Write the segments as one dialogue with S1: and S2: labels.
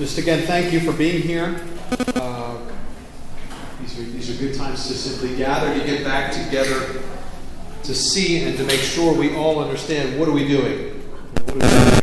S1: just again, thank you for being here. Uh, these, are, these are good times to simply gather to get back together to see and to make sure we all understand what are we doing.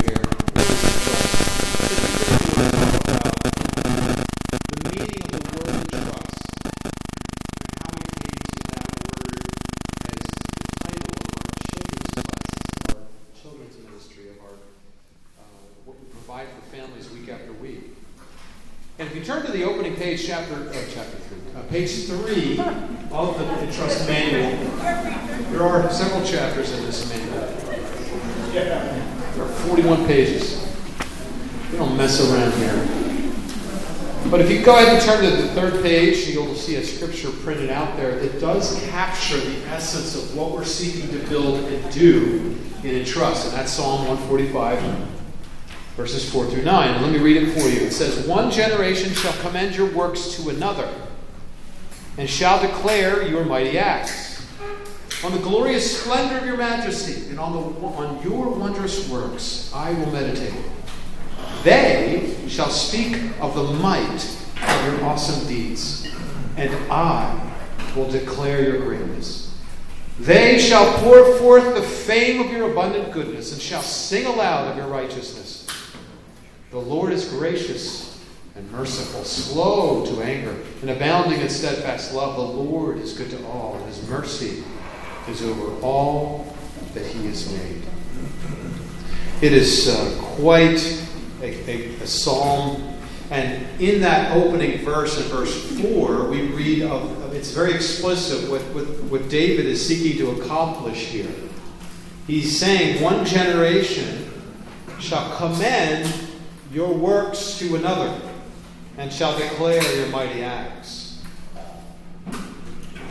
S1: Page, chapter uh, chapter three, uh, page three of the trust Manual, there are several chapters in this manual. There are 41 pages. We don't mess around here. But if you go ahead and turn to the third page, you'll see a scripture printed out there that does capture the essence of what we're seeking to build and do in Entrust. And that's Psalm 145, verses 4 through 9. And let me read it for you. It says, One generation shall commend your works to another, and shall declare your mighty acts. On the glorious splendor of your majesty, and on, the, on your wondrous works, I will meditate. They shall speak of the might of your awesome deeds, and I will declare your greatness. They shall pour forth the fame of your abundant goodness, and shall sing aloud of your righteousness. The Lord is gracious and merciful, slow to anger, and abounding in steadfast love. The Lord is good to all, and his mercy is over all that he has made. It is uh, quite a, a, a, psalm, and in that opening verse, in verse 4, we read of, of it's very explicit what, what, what David is seeking to accomplish here. He's saying, One generation shall commend your works to another, and shall declare your mighty acts.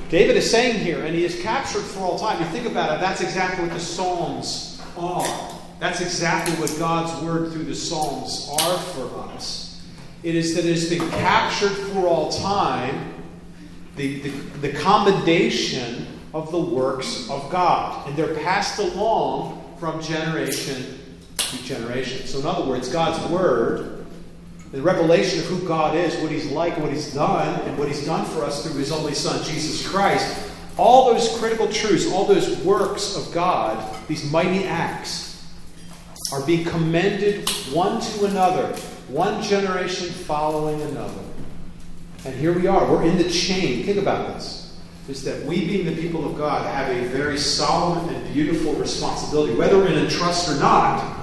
S1: David is saying here, and he is captured for all time. You think about it, that's exactly what the Psalms are. That's exactly what God's word through the Psalms are for us. It is that it has been captured for all time the, the, the commendation of the works of God. And they're passed along from generation to generation. So, in other words, God's word the revelation of who God is, what He's like, what He's done, and what He's done for us through His only Son, Jesus Christ, all those critical truths, all those works of God, these mighty acts, are being commended one to another, one generation following another. And here we are. We're in the chain. Think about this. Is that we, being the people of God, have a very solemn and beautiful responsibility, whether we're in Entrust or not,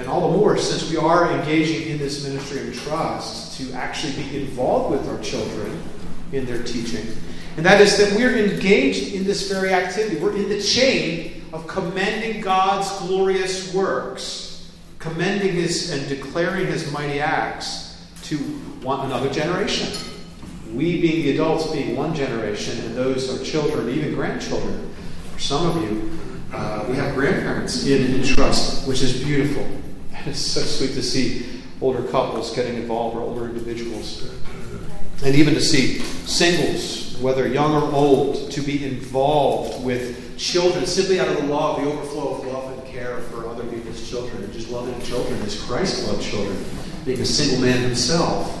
S1: and all the more since we are engaging in this ministry of trust to actually be involved with our children in their teaching. And that is that we're engaged in this very activity. We're in the chain of commending God's glorious works, commending His and declaring His mighty acts to one another generation. We being the adults being one generation, and those are children, even grandchildren. For some of you, uh, we have grandparents in, in trust, which is beautiful. It's so sweet to see older couples getting involved or older individuals. And even to see singles, whether young or old, to be involved with children simply out of the law of the overflow of love and care for other people's children and just loving children as Christ loved children, being a single man himself.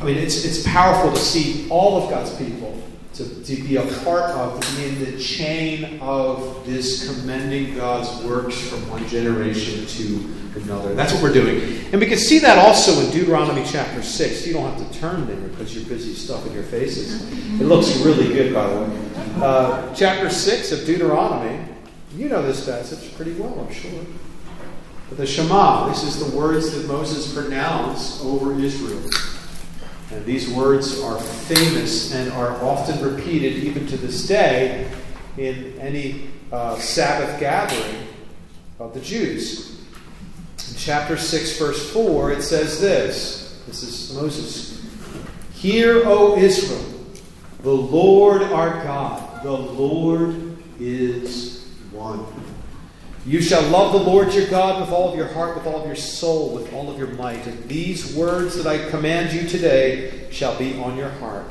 S1: I mean, it's, it's powerful to see all of God's people to, to be a part of, to be in the chain of this commending God's works from one generation to another. That's what we're doing. And we can see that also in Deuteronomy chapter 6. You don't have to turn there because you're busy stuffing your faces. It looks really good, by the way. Uh, chapter 6 of Deuteronomy. You know this passage pretty well, I'm sure. But the Shema, this is the words that Moses pronounced over Israel. And these words are famous and are often repeated even to this day in any uh, Sabbath gathering of the Jews. In chapter 6, verse 4, it says this This is Moses. Hear, O Israel, the Lord our God, the Lord is one. You shall love the Lord your God with all of your heart, with all of your soul, with all of your might. And these words that I command you today shall be on your heart.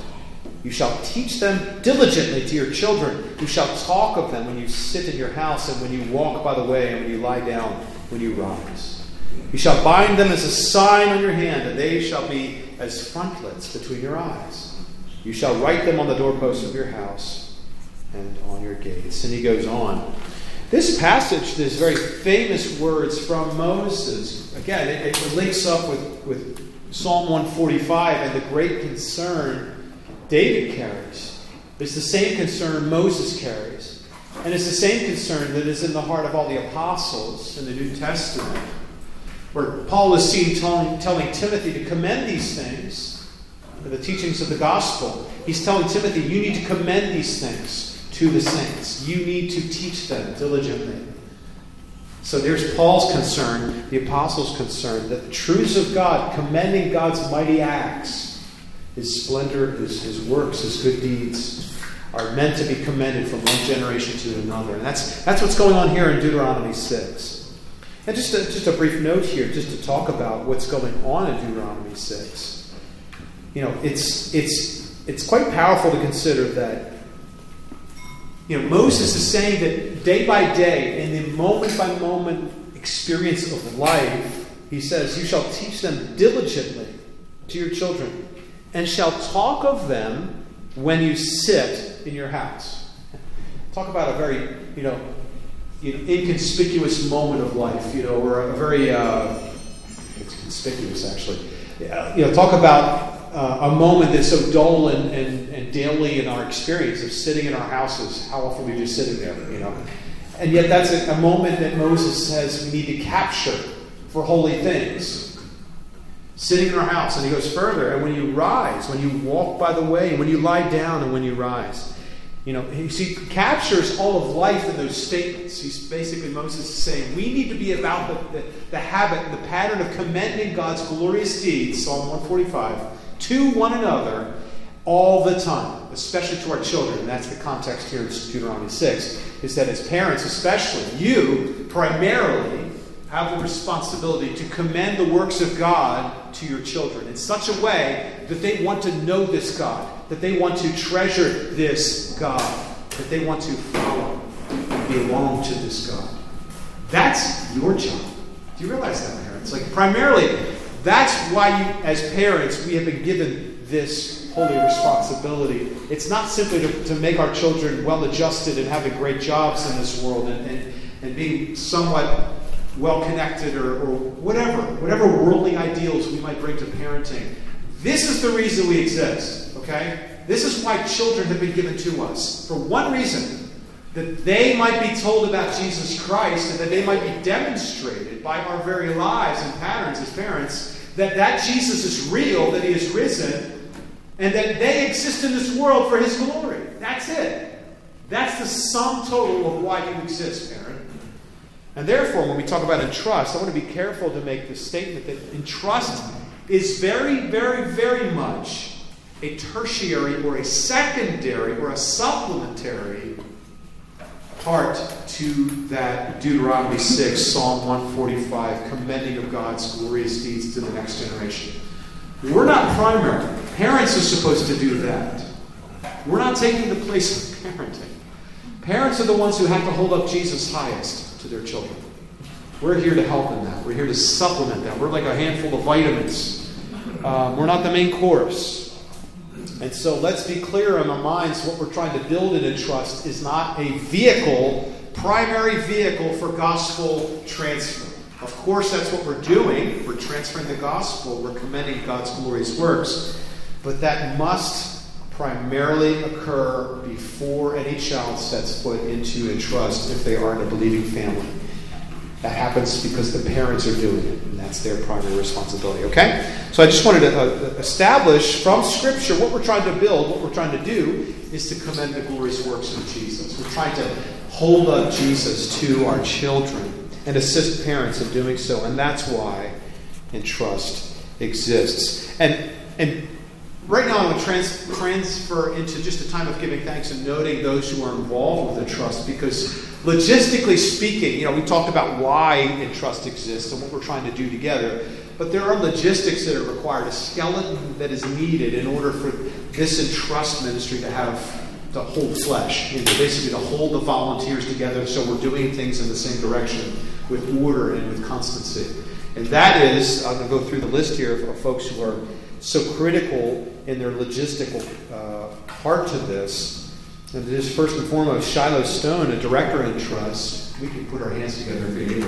S1: You shall teach them diligently to your children. You shall talk of them when you sit in your house, and when you walk by the way, and when you lie down, when you rise. You shall bind them as a sign on your hand, and they shall be as frontlets between your eyes. You shall write them on the doorposts of your house and on your gates. And he goes on. This passage, these very famous words from Moses, again, it, it links up with, with Psalm 145 and the great concern David carries. It's the same concern Moses carries. And it's the same concern that is in the heart of all the apostles in the New Testament, where Paul is seen telling, telling Timothy to commend these things, the teachings of the gospel. He's telling Timothy, you need to commend these things to the saints. You need to teach them diligently. So there's Paul's concern, the apostles' concern, that the truths of God, commending God's mighty acts, his splendor, his, his works, his good deeds, are meant to be commended from one generation to another. And that's, that's what's going on here in Deuteronomy 6. And just a, just a brief note here, just to talk about what's going on in Deuteronomy 6. You know, it's, it's, it's quite powerful to consider that you know, Moses is saying that day by day, in the moment by moment experience of life, he says, You shall teach them diligently to your children, and shall talk of them when you sit in your house. Talk about a very, you know, you know inconspicuous moment of life, you know, or a very, uh, it's conspicuous actually. You know, talk about uh, a moment that's so dull and, and, and daily in our experience of sitting in our houses. How often are we just sitting there, you know? And yet that's a, a moment that Moses says we need to capture for holy things. Sitting in our house. And he goes further, and when you rise, when you walk by the way, when you lie down, and when you rise. You know, he see, captures all of life in those statements. He's basically, Moses is saying, we need to be about the, the, the habit, the pattern of commending God's glorious deeds, Psalm 145, to one another all the time, especially to our children. And that's the context here in Deuteronomy 6, is that as parents, especially, you primarily have the responsibility to commend the works of God to your children in such a way that they want to know this God, that they want to treasure this God, that they want to follow and belong to this God. That's your job. Do you realize that, parents? Like, primarily, that's why, you, as parents, we have been given this holy responsibility. It's not simply to, to make our children well adjusted and having great jobs in this world and, and, and being somewhat well connected or, or whatever, whatever worldly ideals we might bring to parenting. This is the reason we exist, okay? This is why children have been given to us. For one reason that they might be told about Jesus Christ and that they might be demonstrated by our very lives and patterns as parents that that Jesus is real, that he is risen, and that they exist in this world for his glory. That's it. That's the sum total of why you exist, parent. And therefore, when we talk about entrust, I want to be careful to make the statement that entrust is very, very, very much a tertiary or a secondary or a supplementary part to that Deuteronomy 6, Psalm 145, commending of God's glorious deeds to the next generation. We're not primary. Parents are supposed to do that. We're not taking the place of parenting. Parents are the ones who have to hold up Jesus highest to their children. We're here to help in that. We're here to supplement that. We're like a handful of vitamins. Um, we're not the main course. And so let's be clear in our minds what we're trying to build in Entrust is not a vehicle, primary vehicle for gospel transfer. Of course, that's what we're doing. We're transferring the gospel, we're commending God's glorious works. But that must primarily occur before any child sets foot into Entrust if they are in a believing family. That happens because the parents are doing it, and that's their primary responsibility. Okay? So I just wanted to uh, establish from Scripture what we're trying to build, what we're trying to do is to commend the glorious works of Jesus. We're trying to hold up Jesus to our children and assist parents in doing so, and that's why entrust exists. And and right now I'm going to trans- transfer into just a time of giving thanks and noting those who are involved with the trust because Logistically speaking, you know, we talked about why Entrust exists and what we're trying to do together, but there are logistics that are required, a skeleton that is needed in order for this Entrust ministry to have to hold flesh, you know, basically to hold the volunteers together so we're doing things in the same direction with order and with constancy. And that is, I'm going to go through the list here of folks who are so critical in their logistical uh, part to this. And it is first and foremost Shiloh Stone, a director in trust. We can put our hands together if you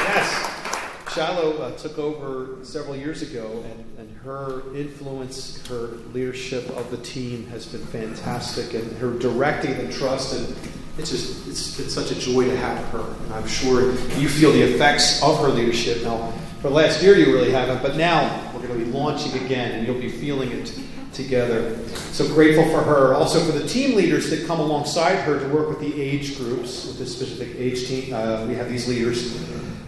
S1: Yes, Shiloh uh, took over several years ago, and, and her influence, her leadership of the team has been fantastic, and her directing the trust, and it's just it's, it's such a joy to have her. And I'm sure you feel the effects of her leadership. Now, for the last year, you really haven't, but now we're going to be launching again, and you'll be feeling it together. So grateful for her. Also for the team leaders that come alongside her to work with the age groups, with the specific age team. Uh, we have these leaders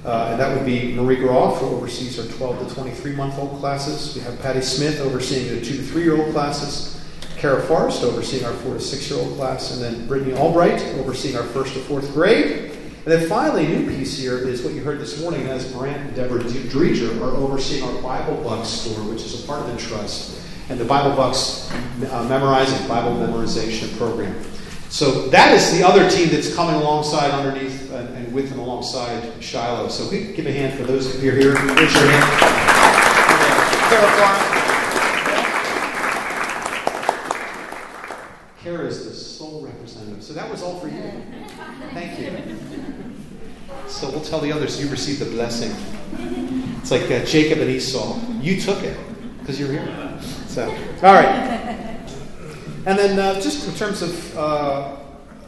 S1: uh, and that would be Marie Groff, who oversees our 12 to 23 month old classes. We have Patty Smith overseeing the 2 to 3 year old classes. Kara Forrest overseeing our 4 to 6 year old class. And then Brittany Albright overseeing our 1st to 4th grade. And then finally, a new piece here is what you heard this morning, that's Grant and Deborah Dreger are overseeing our Bible Bucks store, which is a part of the trust, and the Bible Bucks uh, memorizing, Bible memorization program. So that is the other team that's coming alongside underneath and, and with and alongside Shiloh. So we give a hand for those of you here. Raise your hand. Kara is the sole representative. So that was all for you. Thank you. So we'll tell the others you received the blessing. It's like uh, Jacob and Esau. You took it because you're here. So, all right. And then uh, just in terms of uh,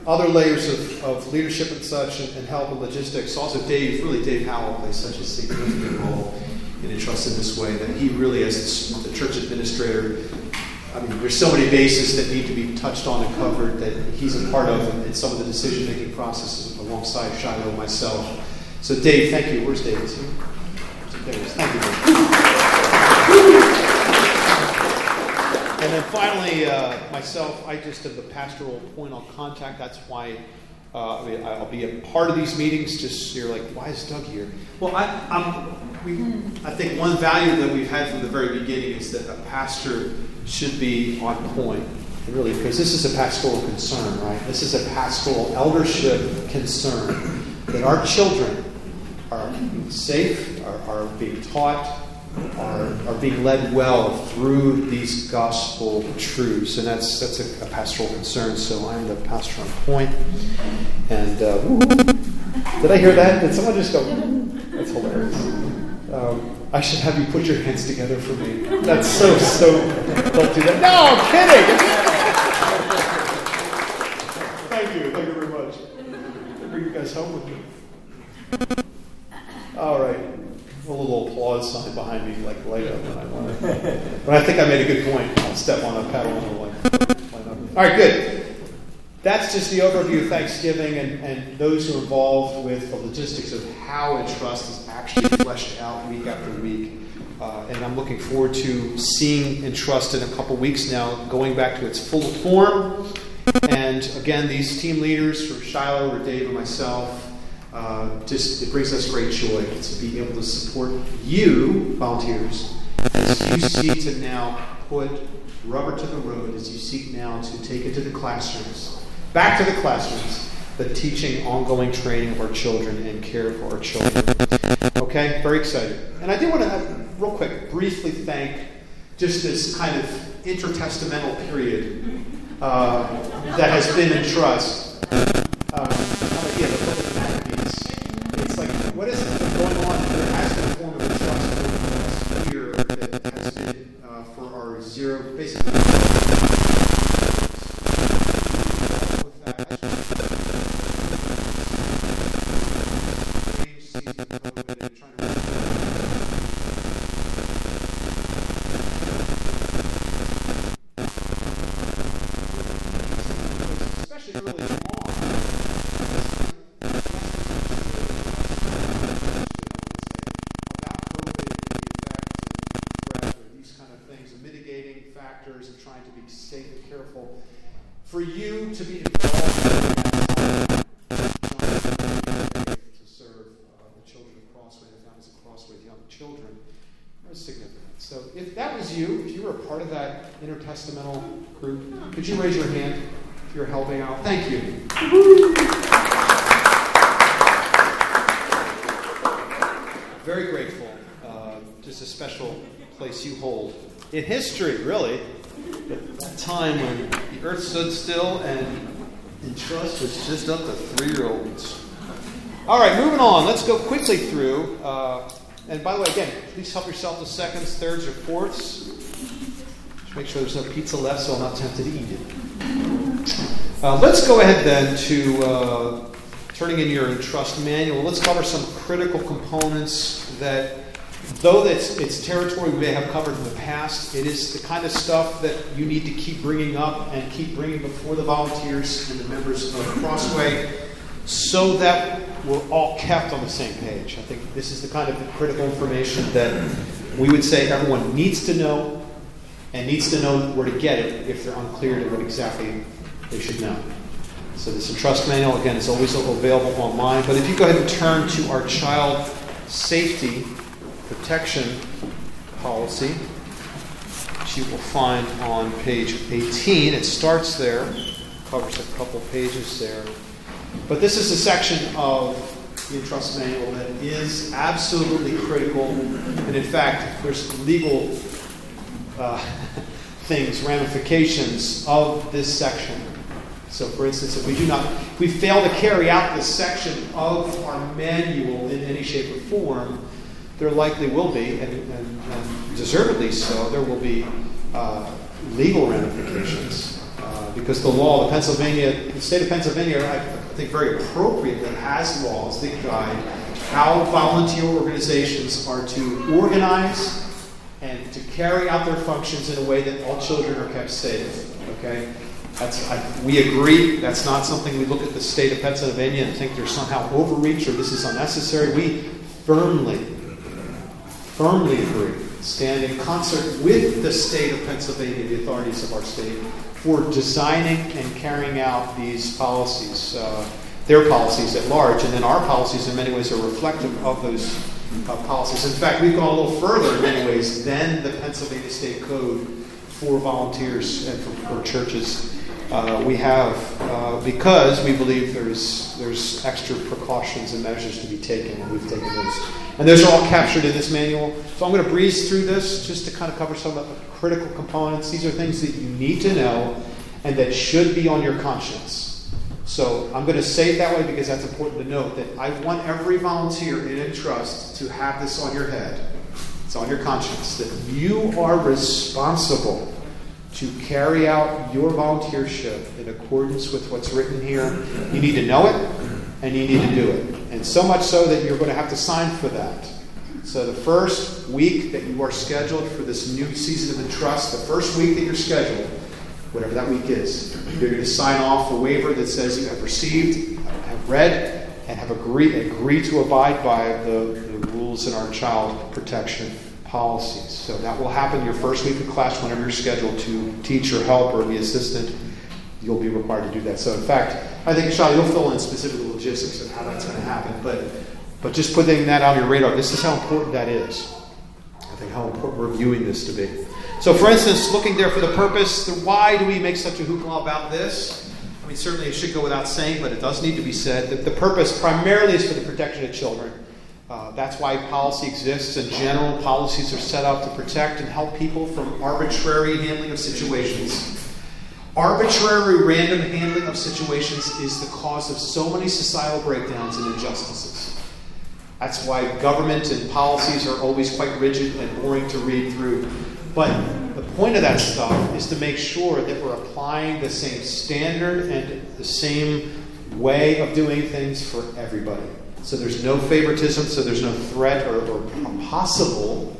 S1: other layers of, of, leadership and such and, and, help and logistics, also Dave, really Dave Howell plays such a significant role in Entrust in this way that he really, as the church administrator, I mean, there's so many bases that need to be touched on and covered that he's a part of in, in some of the decision-making processes alongside Shiloh and myself. So Dave, thank you. Where's Dave? Is he? Thank you. And then finally, uh, myself, I just am the pastoral point of contact. That's why uh, I mean, I'll be a part of these meetings. Just you're like, why is Doug here? Well, I, we, I think one value that we've had from the very beginning is that a pastor should be on point, really, because this is a pastoral concern, right? This is a pastoral eldership concern that our children are safe, are, are being taught are, are being led well through these gospel truths. And that's, that's a, a pastoral concern. So I'm the pastor on point. And uh, did I hear that? Did someone just go, that's hilarious. Um, I should have you put your hands together for me. That's so, so, don't do that. No, I'm kidding. Thank you. Thank you very much. I'll bring you guys home with me. All right applause sign behind me, like up when I want but I think I made a good point. I'll step on a pedal and like. All right, good. That's just the overview of Thanksgiving and, and those who are involved with the logistics of how Entrust is actually fleshed out week after week. Uh, and I'm looking forward to seeing Entrust in a couple weeks now, going back to its full form. And again, these team leaders, from Shiloh or Dave and myself, uh, just it brings us great joy to be able to support you, volunteers, as you seek to now put rubber to the road, as you seek now to take it to the classrooms, back to the classrooms, the teaching, ongoing training of our children and care for our children. Okay, very excited. And I do want to, real quick, briefly thank just this kind of intertestamental period uh, that has been Entrust. Uh, for you to be involved to serve uh, the children of Crossway, the families of Crossway, young children, was significant. So if that was you, if you were a part of that intertestamental group, could you raise your hand? if you're helping out. Thank you. Very grateful. Uh, just a special place you hold in history, really. That time when the earth stood still and trust was just up to three year olds. All right, moving on. Let's go quickly through. Uh, and by the way, again, please help yourself to seconds, thirds, or fourths. Just make sure there's no pizza left so I'm not tempted to eat it. Uh, let's go ahead then to uh, turning in your trust manual. Let's cover some critical components that, though it's, it's territory we may have covered in the past, it is the kind of stuff that you need to keep bringing up and keep bringing before the volunteers and the members of Crossway so that we're all kept on the same page. I think this is the kind of critical information that we would say everyone needs to know and needs to know where to get it if they're unclear to what exactly they should know. So this trust manual, again, is always available online. But if you go ahead and turn to our child safety protection policy, which you will find on page 18. It starts there, covers a couple pages there. But this is a section of the trust manual that is absolutely critical. And in fact, there's legal uh, things, ramifications of this section. So, for instance, if we do not, if we fail to carry out this section of our manual in any shape or form, there likely will be, and, and, and deservedly so, there will be uh, legal ramifications. Uh, because the law, the Pennsylvania, the state of Pennsylvania, I think very appropriately has laws that guide how volunteer organizations are to organize and to carry out their functions in a way that all children are kept safe. Okay? That's, I, we agree. That's not something we look at the state of Pennsylvania and think there's somehow overreach or this is unnecessary. We firmly, firmly agree, stand in concert with the state of Pennsylvania, the authorities of our state, for designing and carrying out these policies, uh, their policies at large. And then our policies, in many ways, are reflective of those uh, policies. In fact, we've gone a little further in many ways than the Pennsylvania State Code for volunteers and for, for churches uh, we have uh, because we believe there's there's extra precautions and measures to be taken, and we've taken those. And those are all captured in this manual. So I'm going to breeze through this just to kind of cover some of the critical components. These are things that you need to know and that should be on your conscience. So I'm going to say it that way because that's important to note that I want every volunteer in trust to have this on your head. It's on your conscience that you are responsible to carry out your volunteership in accordance with what's written here, you need to know it and you need to do it. And so much so that you're going to have to sign for that. So, the first week that you are scheduled for this new season of the trust, the first week that you're scheduled, whatever that week is, you're going to sign off a waiver that says you have received, have read, and have agreed, agree to abide by the, the rules in our child protection policies. So that will happen your first week of class whenever you're scheduled to teach or help or be assistant. You'll be required to do that. So in fact, I think Shah, you'll fill in specific logistics of how that's going to happen. But but just putting that on your radar, this is how important that is. I think how important we're viewing this to be. So, for instance, looking there for the purpose, why do we make such a hoopla about this? I mean, certainly it should go without saying, but it does need to be said that the purpose primarily is for the protection of children. Uh, that's why policy exists, and general policies are set up to protect and help people from arbitrary handling of situations. Arbitrary random handling of situations is the cause of so many societal breakdowns and injustices. That's why government and policies are always quite rigid and boring to read through. But the point of that stuff is to make sure that we're applying the same standard and the same way of doing things for everybody. So there's no favoritism, so there's no threat or, or possible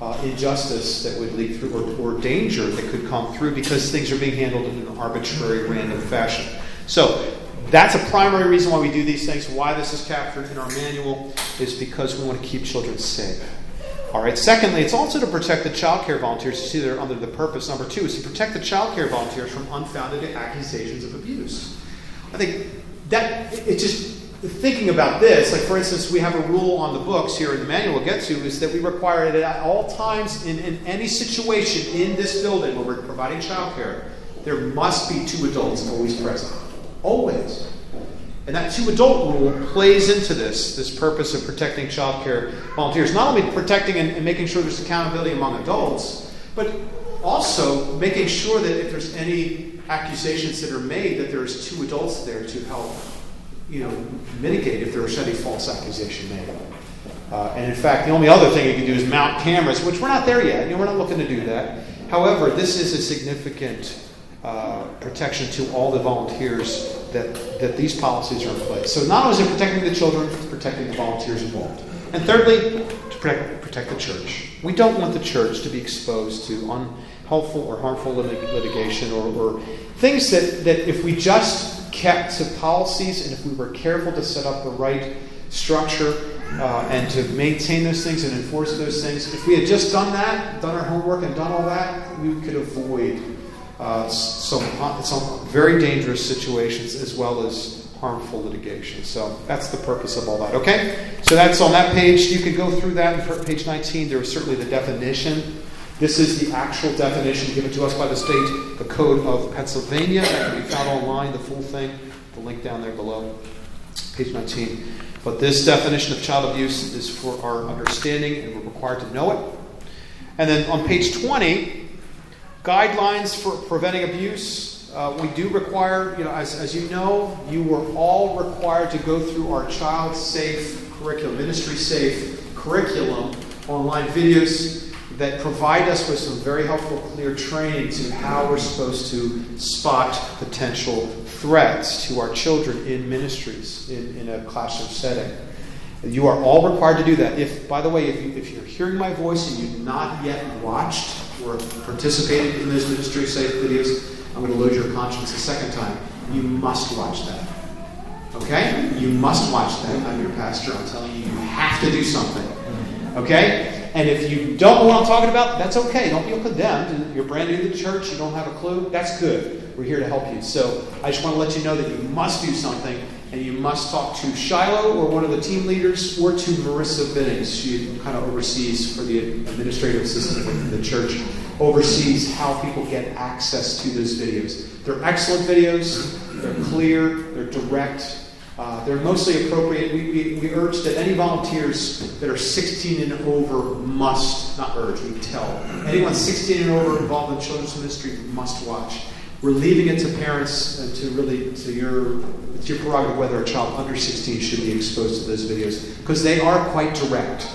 S1: uh, injustice that would leak through or, or danger that could come through because things are being handled in an arbitrary, random fashion. So that's a primary reason why we do these things. Why this is captured in our manual is because we want to keep children safe. All right. Secondly, it's also to protect the child care volunteers. You see, they're under the purpose. Number two is to protect the child care volunteers from unfounded accusations of abuse. I think that it just thinking about this, like for instance, we have a rule on the books here in the manual we'll get to, is that we require that at all times in, in any situation in this building where we're providing childcare, there must be two adults always present. Always. And that two adult rule plays into this, this purpose of protecting child care volunteers. Not only protecting and, and making sure there's accountability among adults, but also making sure that if there's any accusations that are made, that there's two adults there to help, you know, mitigate if there was any false accusation made. Uh, and in fact, the only other thing you can do is mount cameras, which we're not there yet. You know, we're not looking to do that. However, this is a significant uh, protection to all the volunteers that, that these policies are in place. So not only is it protecting the children, it's protecting the volunteers involved. And thirdly, to protect, protect the church. We don't want the church to be exposed to unhelpful or harmful litigation or, or things that, that if we just kept to policies and if we were careful to set up the right structure uh, and to maintain those things and enforce those things. If we had just done that, done our homework, and done all that, we could avoid uh, some, some very dangerous situations as well as harmful litigation. So that's the purpose of all that. Okay? So that's on that page. You could go through that in page 19. There is certainly the definition. This is the actual definition given to us by the state, the Code of Pennsylvania. That can be found online, the full thing. The link down there below. Page 19. But this definition of child abuse is for our understanding, and we're required to know it. And then on page 20, guidelines for preventing abuse. Uh, we do require, you know, as, as you know, you were all required to go through our child safe curriculum, ministry safe curriculum, online videos that provide us with some very helpful, clear training to how we're supposed to spot potential threats to our children in ministries, in, in a classroom setting. You are all required to do that. If, by the way, if, you, if you're hearing my voice and you've not yet watched or participated in those ministry safe videos, I'm going to load your conscience a second time. You must watch that. Okay? You must watch that. I'm your pastor. I'm telling you, you have to do something. Okay? And if you don't know what I'm talking about, that's okay. Don't feel condemned. You're brand new to the church, you don't have a clue. That's good. We're here to help you. So I just want to let you know that you must do something, and you must talk to Shiloh or one of the team leaders or to Marissa Binnings. She kind of oversees for the administrative assistant of the church, oversees how people get access to those videos. They're excellent videos, they're clear, they're direct, uh, they're mostly appropriate. We, we, we, urge that any volunteers that are 16 and over must, not urge, we tell. Anyone 16 and over involved in children's ministry must watch. We're leaving it to parents to really, to your, it's your prerogative whether a child under 16 should be exposed to those videos because they are quite direct.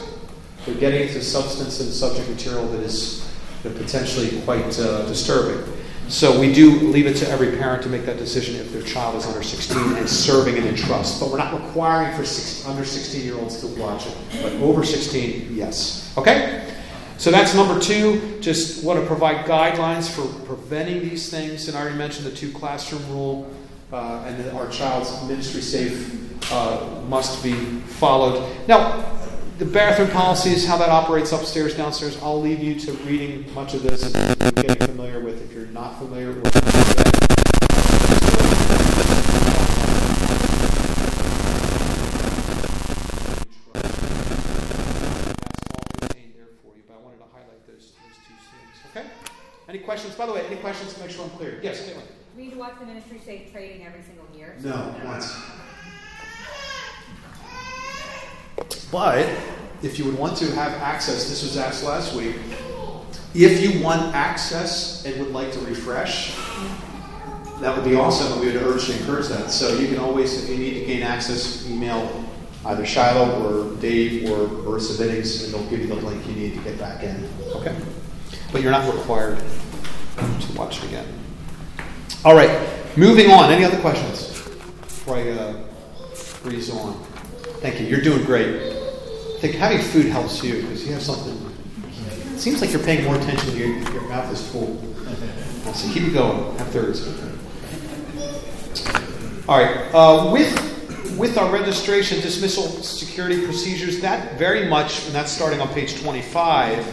S1: They're getting into substance and subject material that is potentially quite uh, disturbing. So we do leave it to every parent to make that decision if their child is under 16 and serving and in trust. But we're not requiring for six, under 16 year olds to watch it. But over 16, yes. Okay? So that's number two. Just want to provide guidelines for preventing these things. And I already mentioned the two classroom rule uh, and that our child's ministry safe uh, must be followed. Now, the bathroom policies, how that operates upstairs, downstairs, I'll leave you to reading much of this and getting familiar with if you're not familiar with that. Any questions? By the way, any questions to make sure I'm clear? Yes, Caitlin.
S2: Do we need to watch the ministry safe trading every single year?
S1: No, once. But if you would want to have access, this was asked last week, if you want access and would like to refresh, that would be awesome, and we would urge to encourage that. So you can always, if you need to gain access, email either Shiloh or Dave or Marissa Binnings, and they'll give you the link you need to get back in. Okay? But you're not required to watch it again. All right, moving on. Any other questions before I uh, breeze on? Thank you. You're doing great. I think having food helps you because you have something. It seems like you're paying more attention. Your, your mouth is full. So keep it going. Have thirds. All right. Uh, with with our registration dismissal security procedures, that very much, and that's starting on page 25.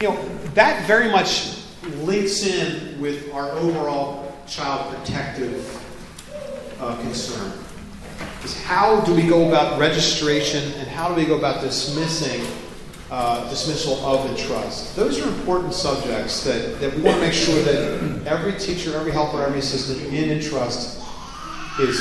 S1: You know, that very much links in with our overall child protective uh, concern is how do we go about registration and how do we go about dismissing uh, dismissal of the trust. Those are important subjects that, that we want to make sure that every teacher, every helper, every assistant in Entrust is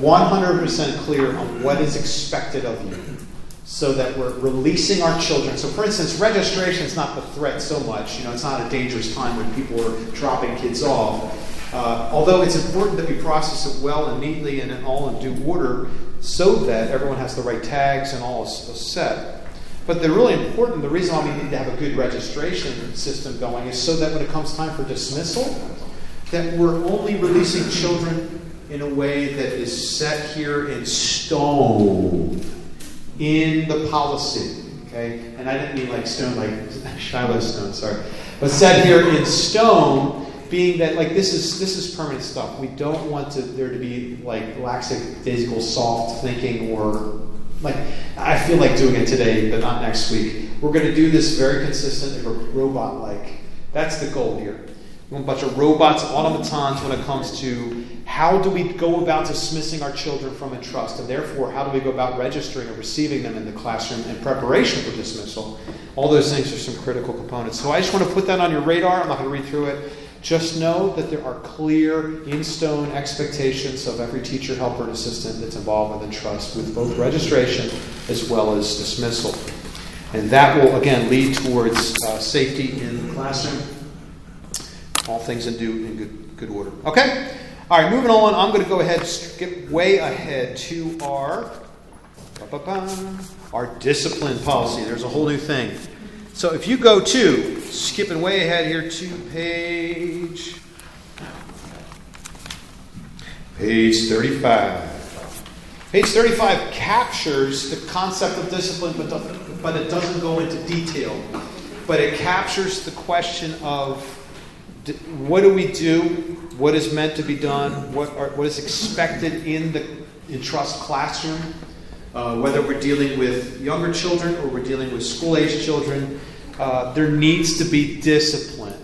S1: 100% clear on what is expected of you so that we're releasing our children. So, for instance, registration is not the threat so much. You know, it's not a dangerous time when people are dropping kids off. Uh, although it's important that we process it well and neatly and all in due order so that everyone has the right tags and all is, is set. But the really important, the reason why we need to have a good registration system going is so that when it comes time for dismissal, that we're only releasing children in a way that is set here in stone in the policy. Okay? And I didn't mean like stone, like Shiloh stone, sorry. But set here in stone, being that like this is this is permanent stuff. We don't want to, there to be like lackadaisical soft thinking or like I feel like doing it today, but not next week. We're going to do this very consistent, robot like. That's the goal here. We want a bunch of robots, automatons when it comes to how do we go about dismissing our children from Entrust, and therefore how do we go about registering and receiving them in the classroom in preparation for dismissal. All those things are some critical components. So I just want to put that on your radar. I'm not going to read through it. Just know that there are clear, in stone expectations of every teacher, helper, and assistant that's involved with trust with both registration as well as dismissal. And that will, again, lead towards uh, safety in the classroom. All things in, due, in good, good order. Okay? All right, moving on. I'm going to go ahead, skip way ahead to our, our discipline policy. There's a whole new thing. So if you go to, skipping way ahead here to page, page 35. Page 35 captures the concept of discipline, but, but it doesn't go into detail. But it captures the question of what do we do? What is meant to be done? What, are, what is expected in the in trust classroom? Uh, whether we're dealing with younger children or we're dealing with school age children, uh, there needs to be discipline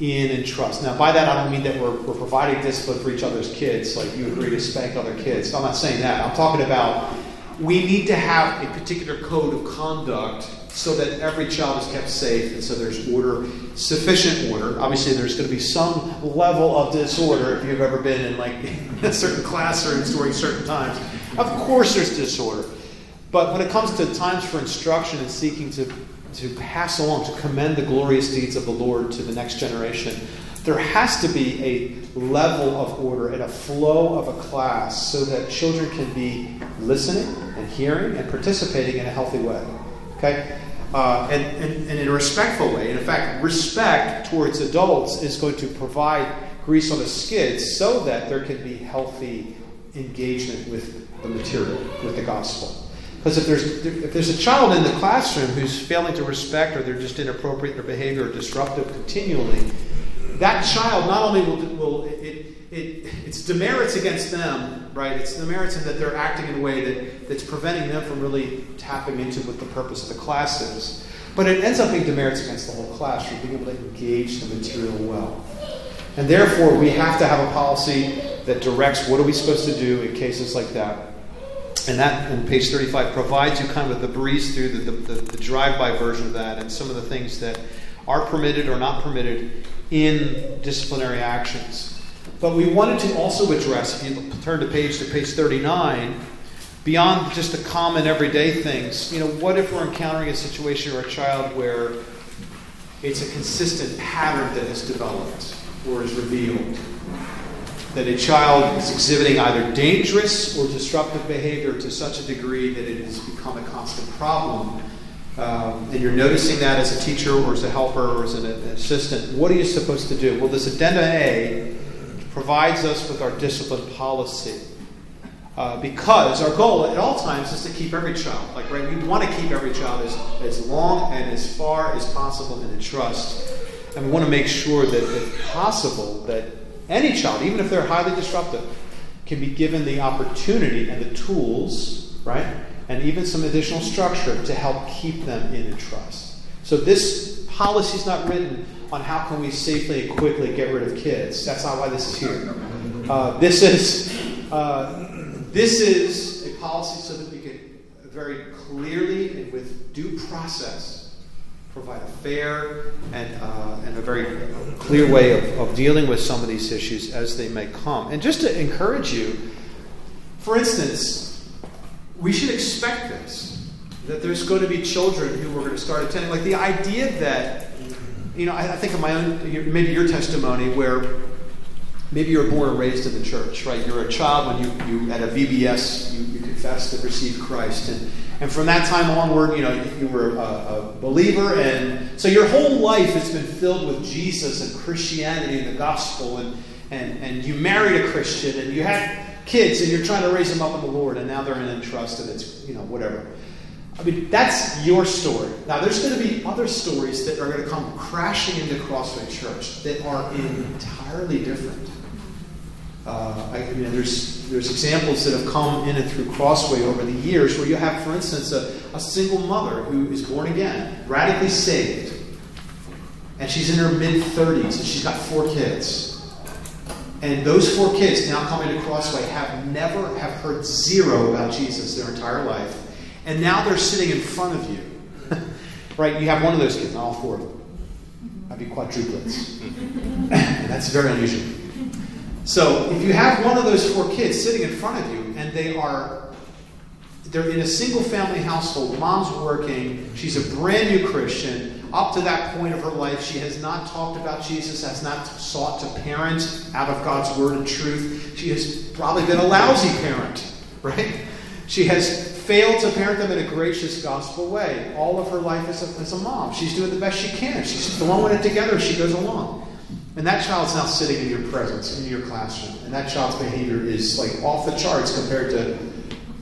S1: in Entrust. Now, by that, I don't mean that we're, we're providing discipline for each other's kids, like you agree to spank other kids. I'm not saying that. I'm talking about we need to have a particular code of conduct so that every child is kept safe and so there's order, sufficient order. Obviously, there's going to be some level of disorder if you've ever been in like certain classrooms during certain times. Of course, there's disorder. But when it comes to times for instruction and seeking to, to pass along, to commend the glorious deeds of the Lord to the next generation, there has to be a level of order and a flow of a class so that children can be listening and hearing and participating in a healthy way. Okay? uh, and, and, and, in a respectful way. And in fact, respect towards adults is going to provide grease on the skids so that there can be healthy engagement with the material, with the gospel. Because if there's, if there's a child in the classroom who's failing to respect or they're just inappropriate in their behavior or disruptive continually, that child not only will, will it, it, it's demerits against them, right? It's demerits in that they're acting in a way that, that's preventing them from really tapping into what the purpose of the class is. But it ends up being demerits against the whole class for being able to engage the material well. And therefore, we have to have a policy that directs what are we supposed to do in cases like that. And that, in page 35, provides you kind of the breeze through the, the, the, the drive-by version of that and some of the things that are permitted or not permitted in disciplinary actions. But we wanted to also address, if you turn to page to page 39, beyond just the common everyday things, you know, what if we're encountering a situation or a child where it's a consistent pattern that has developed or is revealed? That a child is exhibiting either dangerous or disruptive behavior to such a degree that it has become a constant problem. Um, and you're noticing that as a teacher or as a helper or as an, an assistant, what are you supposed to do? Well, this addenda A provides us with our discipline policy. Uh, because our goal at all times is to keep every child, like, right, we want to keep every child as, as long and as far as possible in the trust. And we want to make sure that, if possible, that any child, even if they're highly disruptive, can be given the opportunity and the tools, right, and even some additional structure to help keep them in Entrust. So this policy is not written on how can we safely and quickly get rid of kids. That's not why this is here. Uh, this is uh, this is a policy so that we can very clearly and with due process provide a fair and, uh, and a very clear way of, of dealing with some of these issues as they may come. And just to encourage you, for instance, we should expect this that there's going to be children who are going to start attending. Like the idea that, you know, I, I think of my own, maybe your testimony where maybe you were born and raised in the church, right? You're a child when you, you at a VBS, you, you confessed and received Christ. And, and from that time onward, you know, you were a, a, believer. And so your whole life has been filled with Jesus and Christianity and the gospel. And, and, and you married a Christian and you had kids and you're trying to raise them up in the Lord. And now they're Entrust and it's, you know, whatever. I mean, that's your story. Now, there's going to be other stories that are going to come crashing into Crossway Church that are entirely different. Uh, I, there's, there's examples that have come in and through Crossway over the years where you have, for instance, a, a single mother who is born again, radically saved, and she's in her mid 30s and she's got four kids. And those four kids now coming to Crossway have never have heard zero about Jesus their entire life and now they're sitting in front of you. right? You have one of those kids, not all four of them. I'd be quadruplets. that's very unusual. So if you have one of those four kids sitting in front of you and they are they're in a single family household, mom's working, she's a brand new Christian. Up to that point of her life, she has not talked about Jesus, has not sought to parent out of God's word and truth. She has probably been a lousy parent, right? She has failed to parent them in a gracious gospel way. All of her life as a, as a mom. She's doing the best she can. She's throwing it together as she goes along. And that child's now sitting in your presence, in your classroom. And that child's behavior is like off the charts compared to,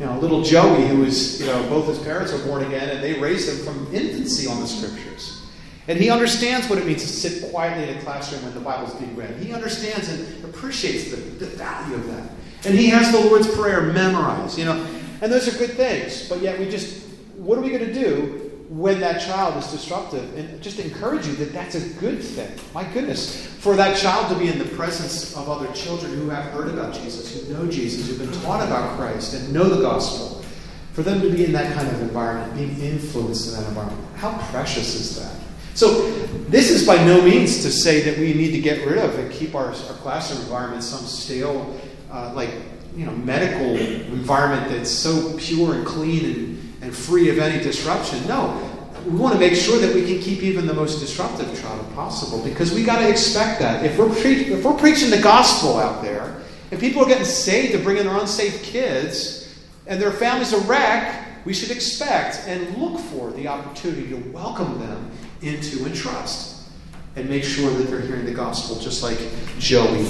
S1: you know, little Joey, who is, you know, both his parents are born again and they raised him from infancy on the scriptures. And he understands what it means to sit quietly in a classroom when the Bible's being read. He understands and appreciates the, the value of that. And he has the Lord's Prayer memorized. You know, and those are good things, but yet we just, what are we going to do when that child is disruptive? And just encourage you that that's a good thing. My goodness, for that child to be in the presence of other children who have heard about Jesus, who know Jesus, who've been taught about Christ and know the gospel, for them to be in that kind of environment, being influenced in that environment, how precious is that? So, this is by no means to say that we need to get rid of and keep our, our classroom environment some stale, uh, like you know, medical environment that's so pure and clean and, and free of any disruption. No, we want to make sure that we can keep even the most disruptive child possible because we got to expect that. If we're, pre- if we're preaching the gospel out there and people are getting saved to bring in their unsafe kids and their families a wreck, we should expect and look for the opportunity to welcome them into Entrust and make sure that they're hearing the gospel just like Joey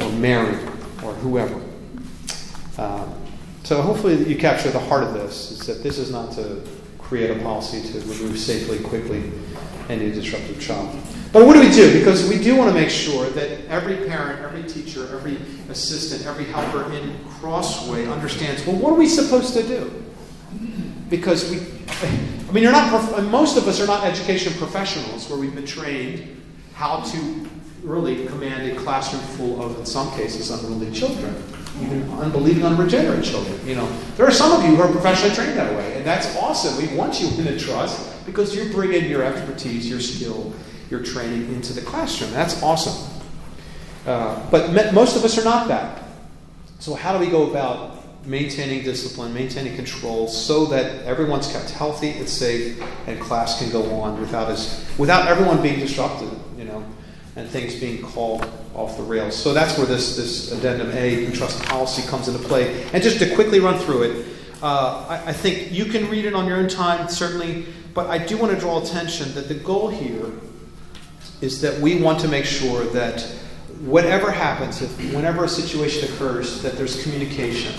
S1: or Mary or whoever. Um, so hopefully you capture the heart of this, is that this is not to create a policy to remove safely, quickly any disruptive child. But what do we do? Because we do want to make sure that every parent, every teacher, every assistant, every helper in Crossway understands, well, what are we supposed to do? Because we, I mean, you're not, most of us are not education professionals where we've been trained how to really command a classroom full of, in some cases, unruly children even unbelieving, unregenerate children. You know, there are some of you who are professionally trained that way, and that's awesome. We want you in the trust because you're bringing your expertise, your skill, your training into the classroom. That's awesome. Uh, but most of us are not that. So how do we go about maintaining discipline, maintaining control, so that everyone's kept healthy it's safe, and class can go on without us, without everyone being disrupted? You know and things being called off the rails. So that's where this, this addendum A, trust policy, comes into play. And just to quickly run through it, uh, I, I, think you can read it on your own time, certainly, but I do want to draw attention that the goal here is that we want to make sure that whatever happens, if whenever a situation occurs, that there's communication.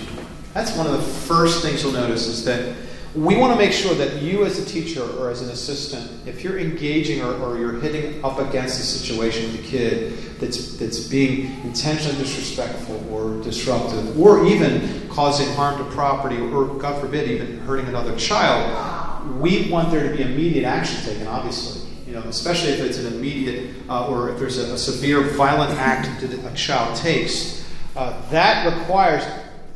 S1: That's one of the first things you'll notice is that we want to make sure that you, as a teacher or as an assistant, if you're engaging or, or, you're hitting up against a situation with a kid that's, that's being intentionally disrespectful or disruptive, or even causing harm to property, or God forbid, even hurting another child, we want there to be immediate action taken, obviously. You know, especially if it's an immediate uh, or if there's a, a, severe violent act that a child takes. Uh, that requires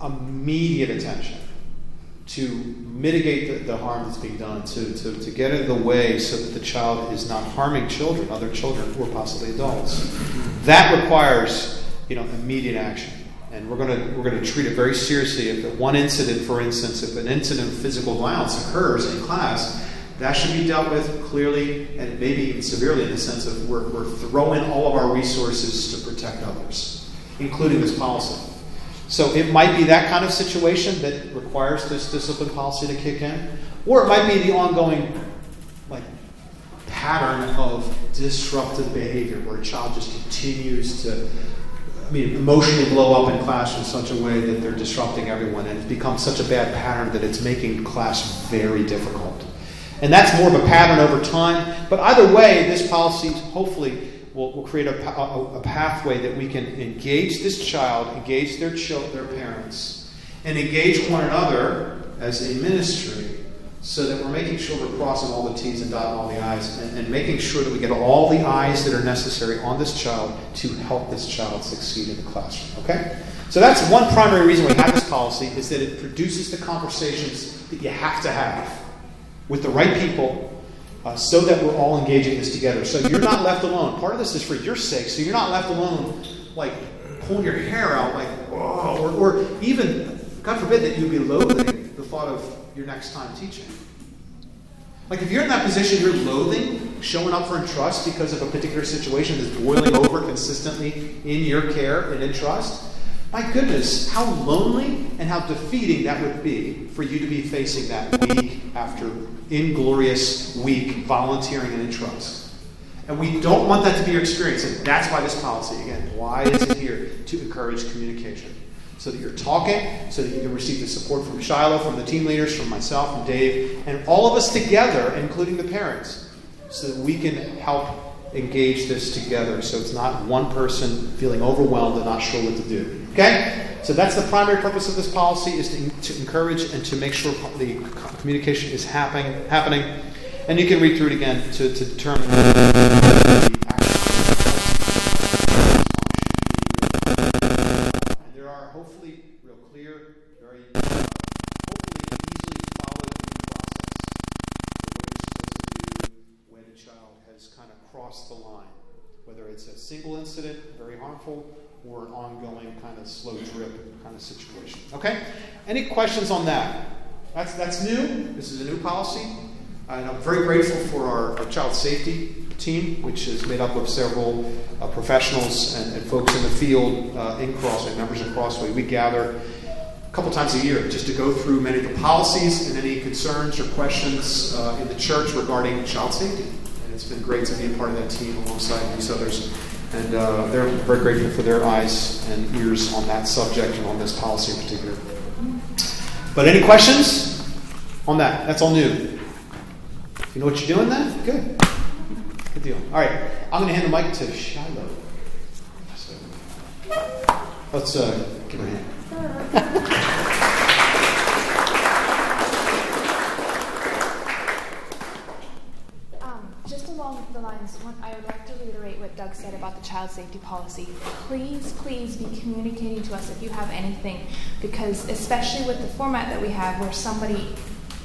S1: immediate attention to mitigate the, the harm that's being done, to, to, to get in the way so that the child is not harming children, other children, or possibly adults. That requires you know, immediate action. And we're going we're to treat it very seriously. If one incident, for instance, if an incident of physical violence occurs in class, that should be dealt with clearly and maybe even severely in the sense of we're, we're throwing all of our resources to protect others, including this policy. So it might be that kind of situation that requires this discipline policy to kick in, or it might be the ongoing like pattern of disruptive behavior where a child just continues to I mean, emotionally blow up in class in such a way that they're disrupting everyone, and it's become such a bad pattern that it's making class very difficult. And that's more of a pattern over time. But either way, this policy hopefully will, will create a, a, a, pathway that we can engage this child, engage their, their parents, and engage one another as a ministry so that we're making sure we're crossing all the T's and dotting all the I's and, and, making sure that we get all the I's that are necessary on this child to help this child succeed in the classroom. Okay? So that's one primary reason we have this policy is that it produces the conversations that you have to have with the right people uh, so that we're all engaging this together. So you're not left alone. Part of this is for your sake, so you're not left alone, like pulling your hair out, like, oh, or, or even, God forbid, that you'd be loathing the thought of your next time teaching. Like if you're in that position, you're loathing showing up for Entrust because of a particular situation that's boiling over consistently in your care and Entrust. My goodness, how lonely and how defeating that would be for you to be facing that week after inglorious week volunteering and Entrust. And we don't want that to be your experience. And that's why this policy, again, why is it here? To encourage communication. So that you're talking, so that you can receive the support from Shiloh, from the team leaders, from myself, from Dave, and all of us together, including the parents, so that we can help engage this together so it's not one person feeling overwhelmed and not sure what to do. Okay? So that's the primary purpose of this policy is to, to encourage and to make sure the communication is happening. happening. And you can read through it again to, to determine single incident, very harmful, or an ongoing kind of slow drip kind of situation. Okay? Any questions on that? That's, that's new. This is a new policy. And I'm very grateful for our, our child safety team, which is made up of several uh, professionals and, and, folks in the field uh, in Crossway, members of Crossway. We gather a couple times a year just to go through many of the policies and any concerns or questions uh, in the church regarding child safety. And it's been great to be a part of that team alongside these others and uh, they're very grateful for their eyes and ears on that subject and on this policy in particular. But any questions on that? That's all new. You know what you're doing then? Good. Good deal. All right. I'm going to hand the mic to Shiloh. So, let's uh, give her a hand.
S3: Um, just along the lines, I would like Doug said about the child safety policy. Please, please be communicating to us if you have anything, because especially with the format that we have where somebody,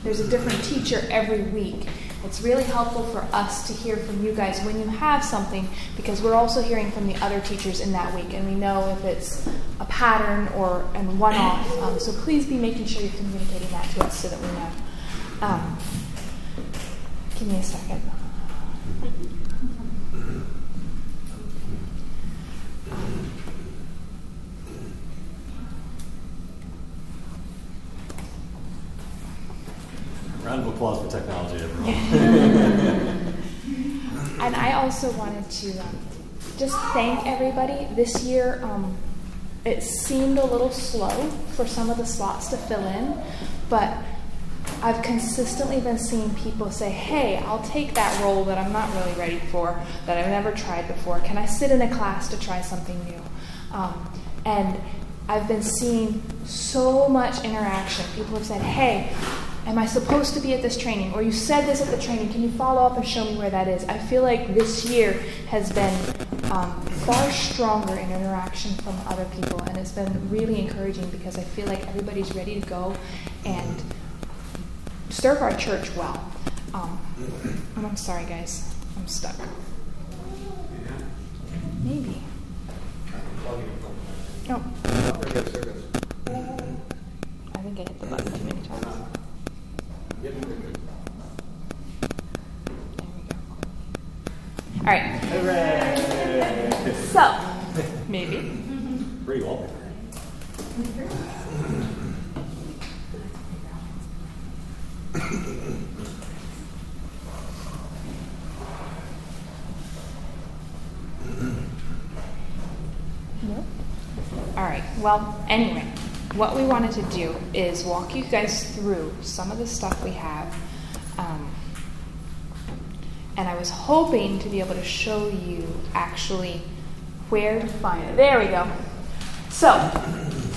S3: there's a different teacher every week, it's really helpful for us to hear from you guys when you have something, because we're also hearing from the other teachers in that week, and we know if it's a pattern or a one-off. Um, so please be making sure you're communicating that to us so that we know. Um, give me a second.
S4: Round of applause for technology, everyone.
S3: and I also wanted to um, just thank everybody. This year, um, it seemed a little slow for some of the slots to fill in, but I've consistently been seeing people say, hey, I'll take that role that I'm not really ready for, that I've never tried before. Can I sit in a class to try something new? Um, and I've been seeing so much interaction. People have said, hey, am I supposed to be at this training? Or you said this at the training. Can you follow up and show me where that is? I feel like this year has been um, far stronger in interaction from other people, and it's been really encouraging because I feel like everybody's ready to go and serve our church well. Um, and I'm sorry, guys, I'm stuck. Maybe. Oh, I think I hit the button too many times. There we go. All right. So, maybe.
S4: Pretty wallpaper.
S3: Nope. All right. Well, anyway, what we wanted to do is walk you guys through some of the stuff we have. Um, and I was hoping to be able to show you actually where to find it. There we go. So,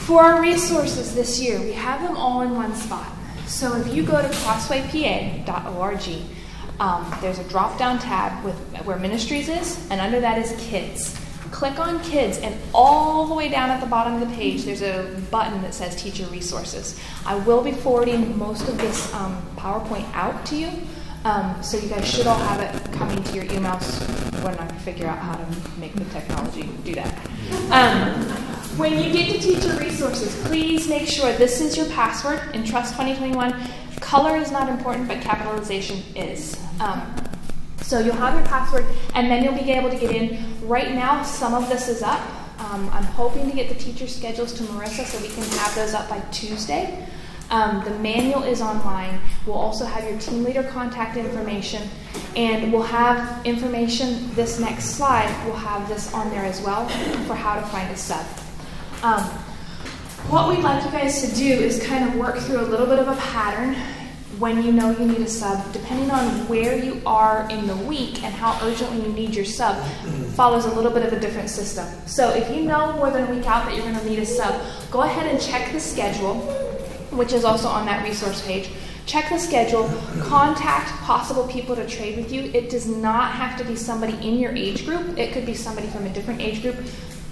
S3: for our resources this year, we have them all in one spot. So, if you go to crosswaypa.org, um, there's a drop down tab with where ministries is, and under that is kids. Click on kids, and all the way down at the bottom of the page, there's a button that says teacher resources. I will be forwarding most of this um, PowerPoint out to you. Um, so you guys should all have it coming to your emails when I figure out how to make the technology do that. Um, when you get to teacher resources, please make sure this is your password Entrust 2021. Color is not important, but capitalization is. Um, so you'll have your password, and then you'll be able to get in. Right now, some of this is up. Um, I'm hoping to get the teacher schedules to Marissa so we can have those up by Tuesday. Um, the manual is online. We'll also have your team leader contact information, and we'll have information. This next slide, we'll have this on there as well for how to find a sub. Um, what we'd like you guys to do is kind of work through a little bit of a pattern when you know you need a sub, depending on where you are in the week and how urgently you need your sub, follows a little bit of a different system. So if you know more than a week out that you're going to need a sub, go ahead and check the schedule, which is also on that resource page. Check the schedule, contact possible people to trade with you. It does not have to be somebody in your age group, it could be somebody from a different age group.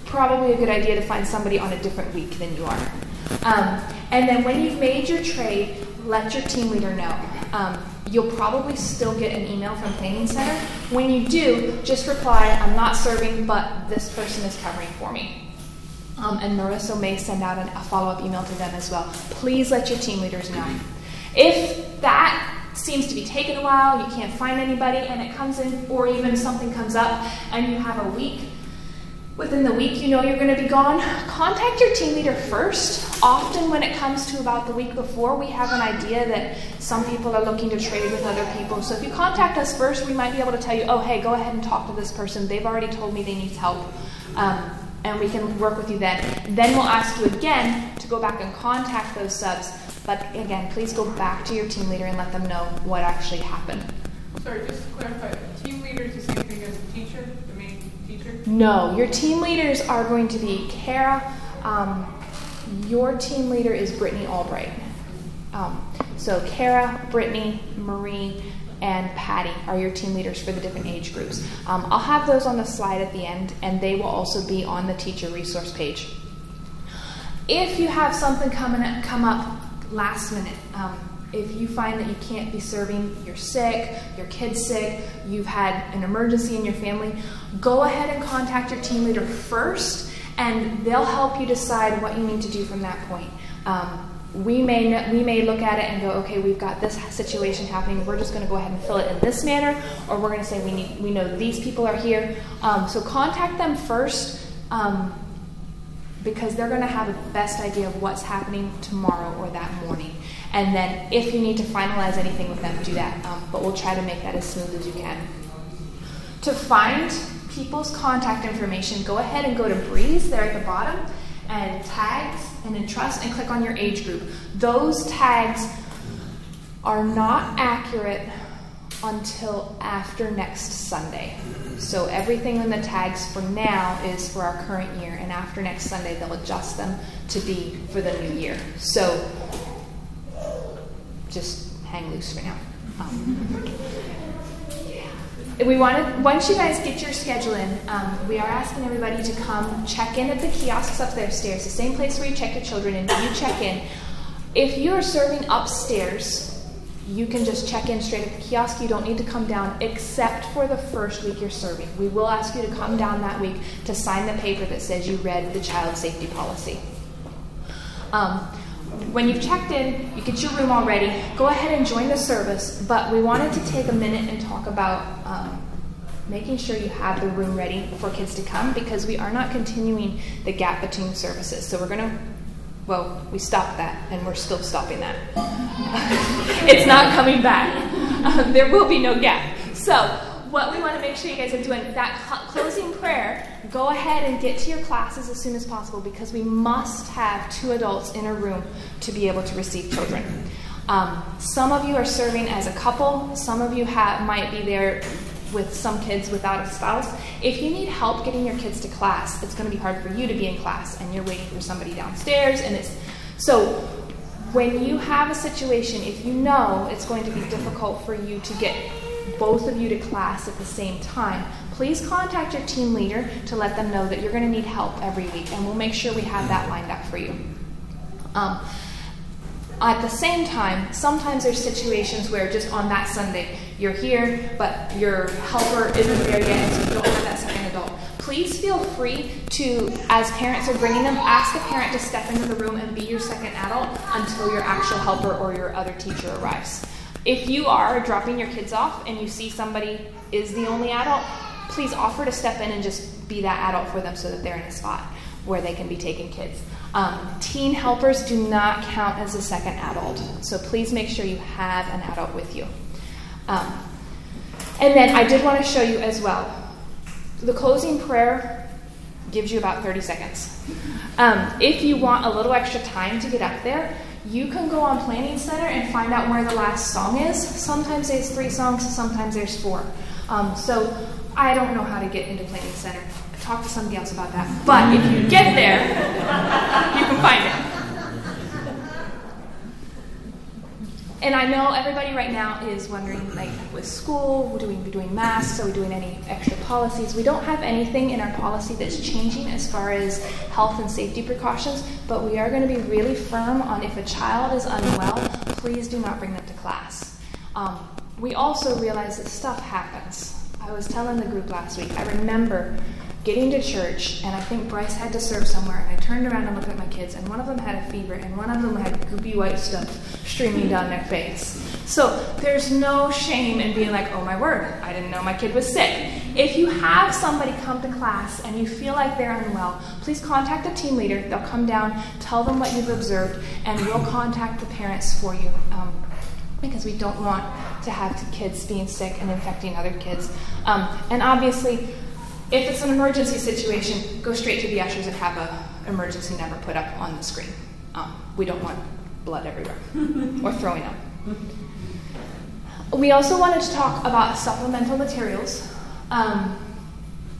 S3: Probably a good idea to find somebody on a different week than you are. Um, and then when you've made your trade, let your team leader know. Um, you'll probably still get an email from Planning Center. When you do, just reply, I'm not serving, but this person is covering for me. Um, and Marissa may send out an, a follow up email to them as well. Please let your team leaders know. If that seems to be taking a while, you can't find anybody, and it comes in, or even something comes up, and you have a week, within the week you know you're going to be gone, contact your team leader first. Often, when it comes to about the week before, we have an idea that some people are looking to trade with other people. So, if you contact us first, we might be able to tell you, oh, hey, go ahead and talk to this person. They've already told me they need help. Um, and we can work with you then. Then we'll ask you again to go back and contact those subs. But again, please go back to your team leader and let them know what actually happened.
S5: Sorry, just to clarify, team leader is the same thing as a teacher?
S3: No, your team leaders are going to be Kara. Um, your team leader is Brittany Albright. Um, so Kara, Brittany, Marie, and Patty are your team leaders for the different age groups. Um, I'll have those on the slide at the end, and they will also be on the teacher resource page. If you have something coming up, come up last minute, um, if you find that you can't be serving, you're sick, your kid's sick, you've had an emergency in your family, go ahead and contact your team leader first, and they'll help you decide what you need to do from that point. Um, we may we may look at it and go, okay, we've got this situation happening. We're just going to go ahead and fill it in this manner, or we're going to say we need we know these people are here. Um, so contact them first. Um, because they're going to have the best idea of what's happening tomorrow or that morning. And then if you need to finalize anything with them, do that. Um, but we'll try to make that as smooth as you can. To find people's contact information, go ahead and go to Breeze there at the bottom and tags and Entrust and click on your age group. Those tags are not accurate until after next Sunday. So everything in the tags for now is for our current year, and after next Sunday, they'll adjust them to be for the new year. So just hang loose for now. Um, we wanted once you guys get your schedule in, um, we are asking everybody to come check in at the kiosks up there upstairs, the same place where you check your children in. You check in. If you are serving upstairs, you can just check in straight at the kiosk. You don't need to come down except for the first week you're serving. We will ask you to come down that week to sign the paper that says you read the child safety policy. Um, when you've checked in, you get your room all ready, go ahead and join the service, but we wanted to take a minute and talk about um, making sure you have the room ready for kids to come because we are not continuing the gap between services. So we're going to well, we stopped that, and we're still stopping that. it's not coming back. Um, there will be no gap. So, what we want to make sure you guys are doing that closing prayer, go ahead and get to your classes as soon as possible because we must have two adults in a room to be able to receive children. Um, some of you are serving as a couple, some of you have, might be there with some kids without a spouse. If you need help getting your kids to class, it's going to be hard for you to be in class and you're waiting for somebody downstairs and it's so when you have a situation, if you know it's going to be difficult for you to get both of you to class at the same time, please contact your team leader to let them know that you're going to need help every week, and we'll make sure we have that lined up for you. Um, at the same time, sometimes there's situations where just on that Sunday you're here, but your helper isn't there yet, so you don't have that second adult. Please feel free to, as parents are bringing them, ask a parent to step into the room and be your second adult until your actual helper or your other teacher arrives. If you are dropping your kids off and you see somebody is the only adult, please offer to step in and just be that adult for them so that they're in a spot where they can be taking kids. Um, teen helpers do not count as a second adult, so please make sure you have an adult with you. Um, and then I did want to show you as well. The closing prayer gives you about 30 seconds. Um, if you want a little extra time to get up there, you can go on Planning Center and find out where the last song is. Sometimes there's three songs, sometimes there's four. Um, so I don't know how to get into Planning Center. Talk to somebody else about that. But if you get there, you can find it. And I know everybody right now is wondering, like, with school, do we be doing masks? Are we doing any extra policies? We don't have anything in our policy that's changing as far as health and safety precautions, but we are going to be really firm on if a child is unwell, please do not bring them to class. Um, we also realize that stuff happens. I was telling the group last week, I remember getting to church, and I think Bryce had to serve somewhere, and I turned around and looked at my kids, and one of them had a fever, and one of them had goopy white stuff streaming down their face. So there's no shame in being like, oh my word, I didn't know my kid was sick. If you have somebody come to class and you feel like they're unwell, please contact the team leader. They'll come down, tell them what you've observed, and we'll contact the parents for you. Um, because we don't want to have kids being sick and infecting other kids. Um, and obviously, if it's an emergency situation, go straight to the ushers and have an emergency number put up on the screen. Um, we don't want blood everywhere or throwing up. We also wanted to talk about supplemental materials. Um,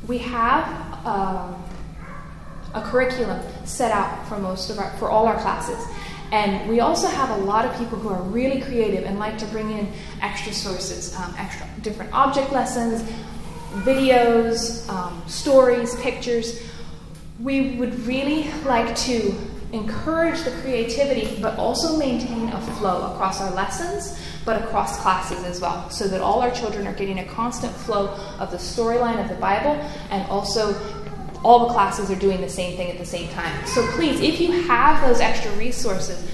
S3: we have uh, a curriculum set out for most of our, for all our classes. And we also have a lot of people who are really creative and like to bring in extra sources, um, extra different object lessons, videos, um, stories, pictures. We would really like to encourage the creativity, but also maintain a flow across our lessons, but across classes as well, so that all our children are getting a constant flow of the storyline of the Bible and also all the classes are doing the same thing at the same time. So please, if you have those extra resources,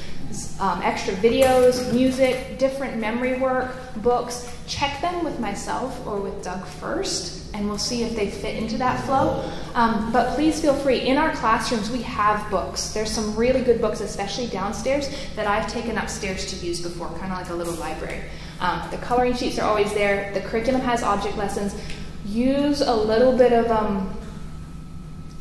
S3: um, extra videos, music, different memory work, books, check them with myself or with Doug first, and we'll see if they fit into that flow. Um, but please feel free. In our classrooms, we have books. There's some really good books, especially downstairs, that I've taken upstairs to use before, kind of like a little library. Um, the coloring sheets are always there. The curriculum has object lessons. Use a little bit of um,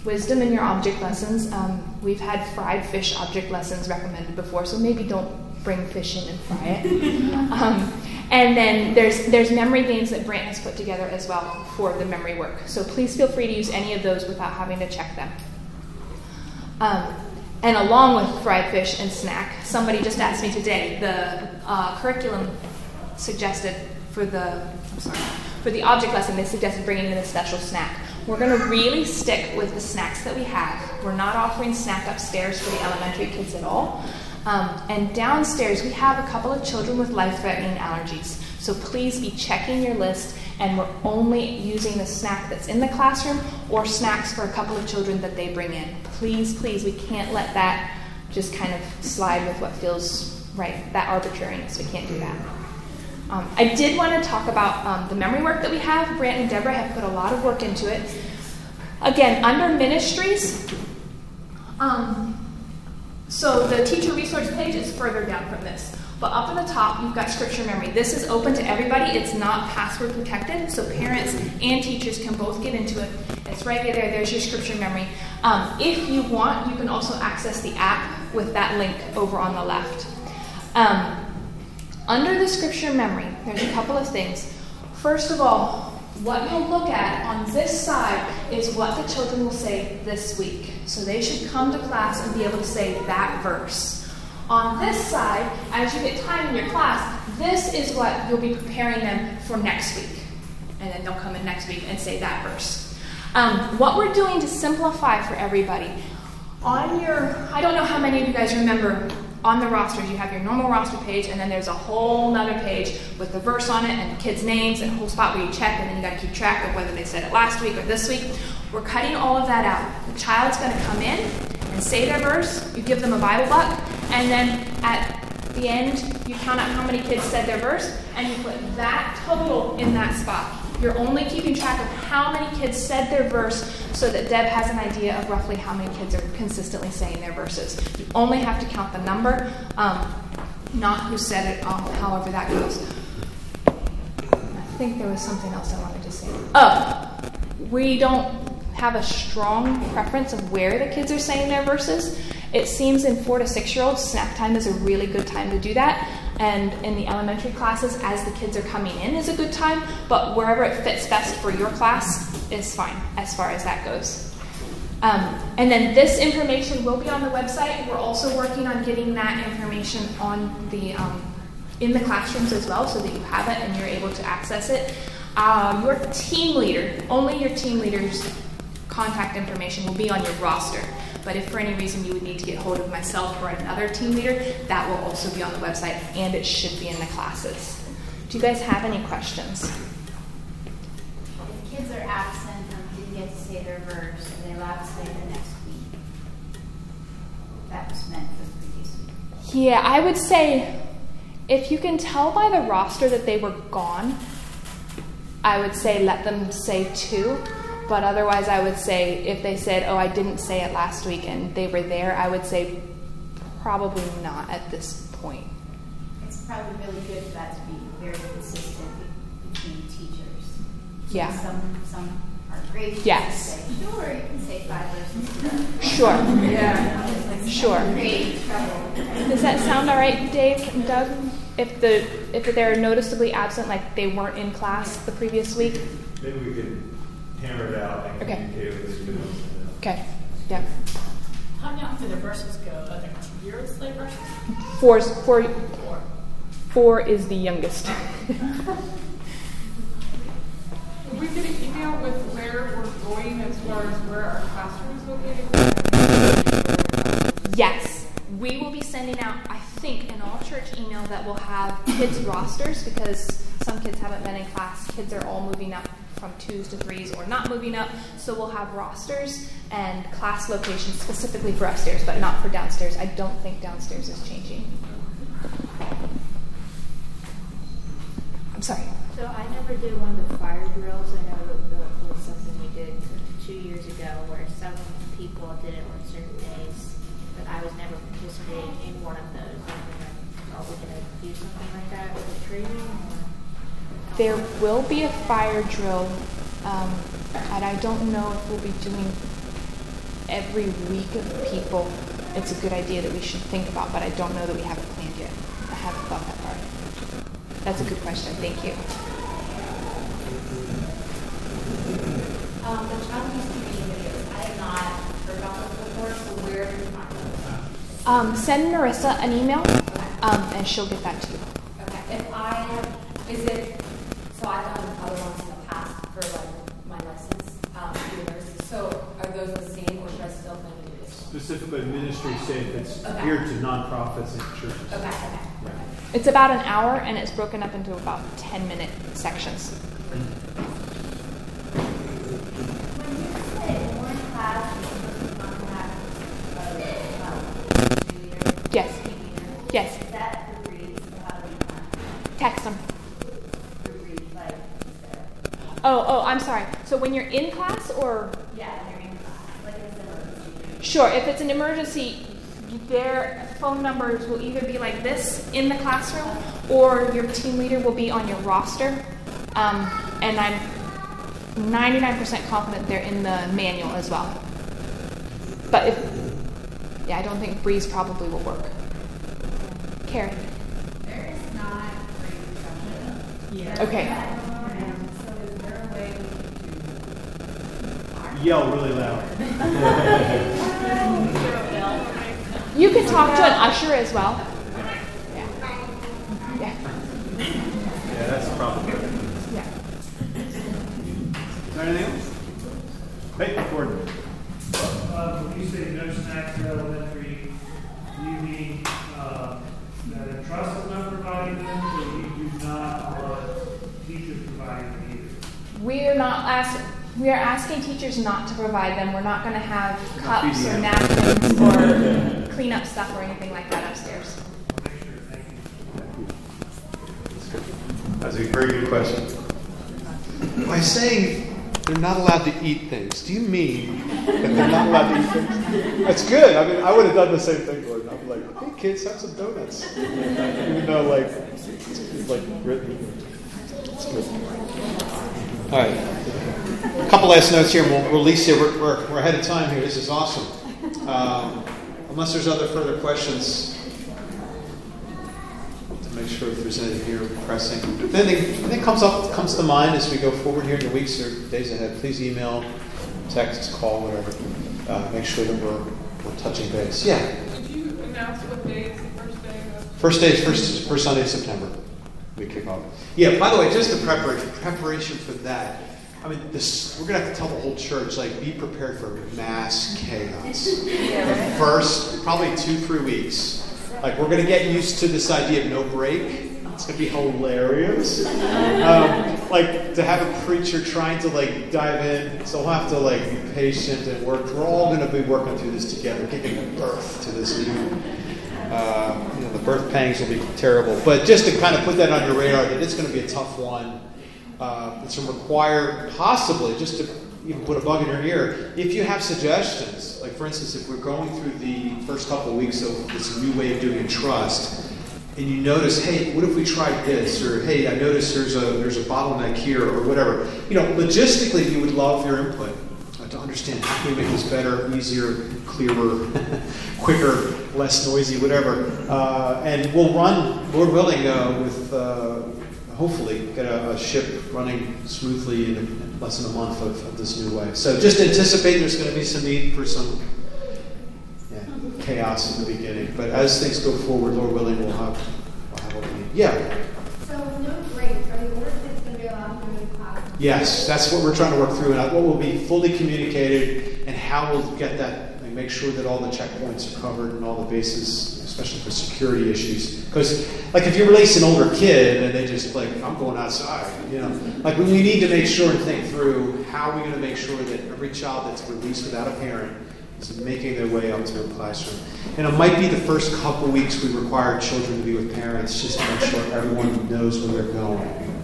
S3: wisdom in your object lessons. Um, we've had fried fish object lessons recommended before, so maybe don't bring fish in and fry it. um, and then there's there's memory games that Brant has put together as well for the memory work. So please feel free to use any of those without having to check them. Um, and along with fried fish and snack, somebody just asked me today the uh, curriculum suggested for the I'm sorry for the object lesson they suggested bringing in a special snack. We're going to really stick with the snacks that we have. We're not offering snack upstairs for the elementary kids at all. Um, and downstairs, we have a couple of children with life threatening allergies. So please be checking your list, and we're only using the snack that's in the classroom or snacks for a couple of children that they bring in. Please, please, we can't let that just kind of slide with what feels right, that arbitrariness. We can't do that. Um, I did want to talk about um, the memory work that we have. Brant and Deborah have put a lot of work into it. Again, under ministries, um, so the teacher resource page is further down from this. But up in the top, you've got scripture memory. This is open to everybody. It's not password protected, so parents and teachers can both get into it. It's right there. There's your scripture memory. Um, if you want, you can also access the app with that link over on the left. Um, under the scripture memory, there's a couple of things. First of all, what you'll look at on this side is what the children will say this week. So they should come to class and be able to say that verse. On this side, as you get time in your class, this is what you'll be preparing them for next week. And then they'll come in next week and say that verse. Um, what we're doing to simplify for everybody, on your, I don't know how many of you guys remember on the rosters, you have your normal roster page, and then there's a whole nother page with the verse on it and the kids' names and a whole spot where you check, and then you got to keep track of whether they said it last week or this week. We're cutting all of that out. The child's going to come in and say their verse. You give them a Bible book, and then at the end, you count out how many kids said their verse, and you put that total in that spot. You're only keeping track of how many kids said their verse so that Deb has an idea of roughly how many kids are consistently saying their verses. You only have to count the number, um, not who said it, however that goes. I think there was something else I wanted to say. Oh, we don't have a strong preference of where the kids are saying their verses. It seems in four to six year olds, snack time is a really good time to do that. And in the elementary classes, as the kids are coming in, is a good time. But wherever it fits best for your class is fine as far as that goes. Um, and then this information will be on the website. We're also working on getting that information on the um, in the classrooms as well, so that you have it and you're able to access it. Uh, your team leader, only your team leader's contact information will be on your roster. But if for any reason you would need to get hold of myself or another team leader, that will also be on the website and it should be in the classes. Do you guys have any questions?
S6: If kids are absent um, and didn't get to say their verse, are they allowed to say the next week? That was meant for the previous week.
S3: Yeah, I would say if you can tell by the roster that they were gone, I would say let them say two. But otherwise, I would say if they said, oh, I didn't say it last week and they were there, I would say probably not at this point.
S6: It's probably really good for that to be very consistent between teachers. So
S3: Yeah.
S6: Some, some are gracious.
S3: Yes.
S6: Say, sure, you can say five verses.
S3: Sure.
S5: Yeah.
S3: Sure.
S6: Create trouble.
S3: Does that sound all right, Dave and Doug? If the if they're noticeably absent, like they weren't in class the previous week?
S7: Maybe we could hammer it out and
S3: Okay.
S7: communicate with the students.
S3: Okay. Yeah.
S8: How young do the verses go? Are there two years late verses?
S3: Four's, four,
S8: Or
S3: four is the youngest.
S5: We get an email with where we're going as far as where our classroom is located?
S3: Yes, we will be sending out, I think, an all church email that will have kids' rosters because some kids haven't been in class. Kids are all moving up from twos to threes or not moving up. So we'll have rosters and class locations specifically for upstairs, but not for downstairs. I don't think downstairs is changing. I'm sorry.
S9: So I never did one of the fire drills. I know that was something we did two years ago where some people did it on certain days, but I was never participating in one of those. Are we going to do something like that with the training?
S3: There will be a fire drill, um, and I don't know if we'll be doing every week of people. It's a good idea that we should think about, but I don't know that we have it planned yet. I haven't thought that far. That's a good question. Thank you.
S6: Um, the child needs to be videos. I have not heard about this before, so where do you find those?
S3: Um, send Marissa an email, um, and she'll get that to you.
S2: Okay, if I have, is it, so I've done other ones in the past for like my lessons, um, university, so are those the same or should I still plan to do this one?
S1: specifically a ministry state that's
S2: Okay.
S1: geared to nonprofits and churches.
S2: Okay, okay.
S1: Right.
S3: It's about an hour and it's broken up into about 10 minute sections.
S6: When you say one class is supposed to not have a, um, leader,
S3: Yes.
S6: team leader,
S3: Yes.
S6: is that for Breeze, or how do we find
S3: Text them.
S6: for Breeze, like, is there?
S3: Oh, oh, I'm sorry. So when you're in class or
S6: Yeah, they're in class, like it's emergency.
S3: Sure, if it's an emergency, their phone numbers will either be like this in the classroom or your team leader will be on your roster. Um, and I'm 99% confident they're in the manual as well. But if, yeah, I don't think Breeze probably will work. Carrie.
S10: There is not great reception.
S8: Yeah.
S3: Okay.
S1: Yell really loud.
S3: You could talk to an usher as well. Yeah. Yeah.
S1: Yeah, that's the problem.
S3: Yeah.
S1: Is there anything else? Hey, Gordon.
S11: Uh, when you say no snacks at elementary, do you mean, uh, that a trust is not providing them, or you do not want teachers providing them either?
S3: We're not ask, we are asking not to provide them. We're not going to have cups or napkins or clean up stuff or anything like that upstairs.
S11: I'll make sure, thank you.
S7: That's a very good question.
S1: By saying they're not allowed to eat things, do you mean that they're not allowed to eat things? That's good. I mean, I would have done the same thing, Gordon. I'd be like, hey, kids, have some donuts. Even though, like, it's, it's like written. It's good. All right. A couple last notes here, and we'll release you. We're, we're, we're ahead of time here. This is awesome. Um, unless there's other further questions, to make sure if there's anything here pressing. If anything, anything comes up, comes to mind as we go forward here in the weeks or days ahead, please email, text, call, whatever. Uh, make sure that we're, we're touching base. Yeah.
S5: Did you announce what day is the first day of?
S1: First day, first, first Sunday of September, we kick off. Yeah, by the way, just the preparation, preparation for that. I mean, this, we're going to have to tell the whole church, like, be prepared for mass chaos. The first, probably two, three weeks. Like, we're going to get used to this idea of no break. It's going to be hilarious. Um, like, to have a preacher trying to, like, dive in, so we'll have to, like, be patient and work. We're all going to be working through this together, giving birth to this new uh, you know, the birth pangs will be terrible. But just to kind of put that on your radar, that it's going to be a tough one. Uh, to require possibly just to even put a bug in your ear. If you have suggestions, like for instance, if we're going through the first couple of weeks of this new way of doing trust, and you notice, hey, what if we tried this? Or hey, I noticed there's a there's a bottleneck here, or whatever. You know, logistically, we would love your input uh, to understand how can we make this better, easier, clearer, quicker, less noisy, whatever. Uh, and we'll run, Lord willing, uh, with uh, hopefully get a, a ship running smoothly in, in less than a month of, of this new way. So just anticipate there's going to be some need for some yeah, chaos in the beginning. But as things go forward, Lord willing, we'll have, we'll have what we need. Yeah.
S10: So no breaks, are the order going to be allowed to class?
S1: Yes, that's what we're trying to work through, and what will be fully communicated, and how we'll get that, and make sure that all the checkpoints are covered and all the bases, especially for security issues. Because, like, if you release an older kid and they just like, I'm going outside, you know, like we need to make sure and think through how we're going to make sure that every child that's released without a parent is making their way up to a classroom. And it might be the first couple weeks we require children to be with parents just to make sure everyone knows where they're going.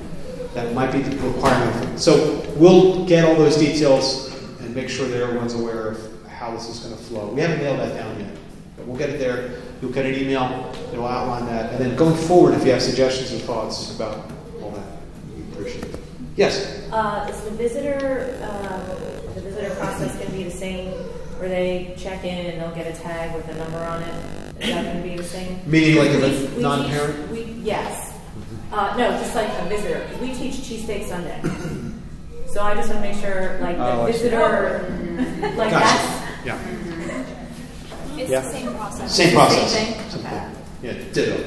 S1: That might be the requirement. So we'll get all those details and make sure that everyone's aware of how this is going to flow. We haven't nailed that down yet, but we'll get it there. You'll get an email. It'll outline that. And then going forward, if you have suggestions or thoughts about all that, we appreciate it. Yes?
S12: Uh, is the visitor, uh, the visitor process going to be the same, where they check in and they'll get a tag with a number on it? Is that going to be the same?
S1: Meaning like if
S12: We-
S1: a
S12: teach-
S1: non-parent?
S12: We, yes. Uh, no, just like a visitor, 'cause we teach cheesesteak Sunday. So I just want to make sure, like,
S1: Oh,
S12: the
S1: see.
S12: visitor, like
S1: Gotcha.
S12: that's,
S1: Yeah.
S9: It's
S1: Yeah.
S9: the same process.
S1: Same process.
S9: Same thing?
S1: Same
S9: Okay.
S1: thing. Yeah, ditto.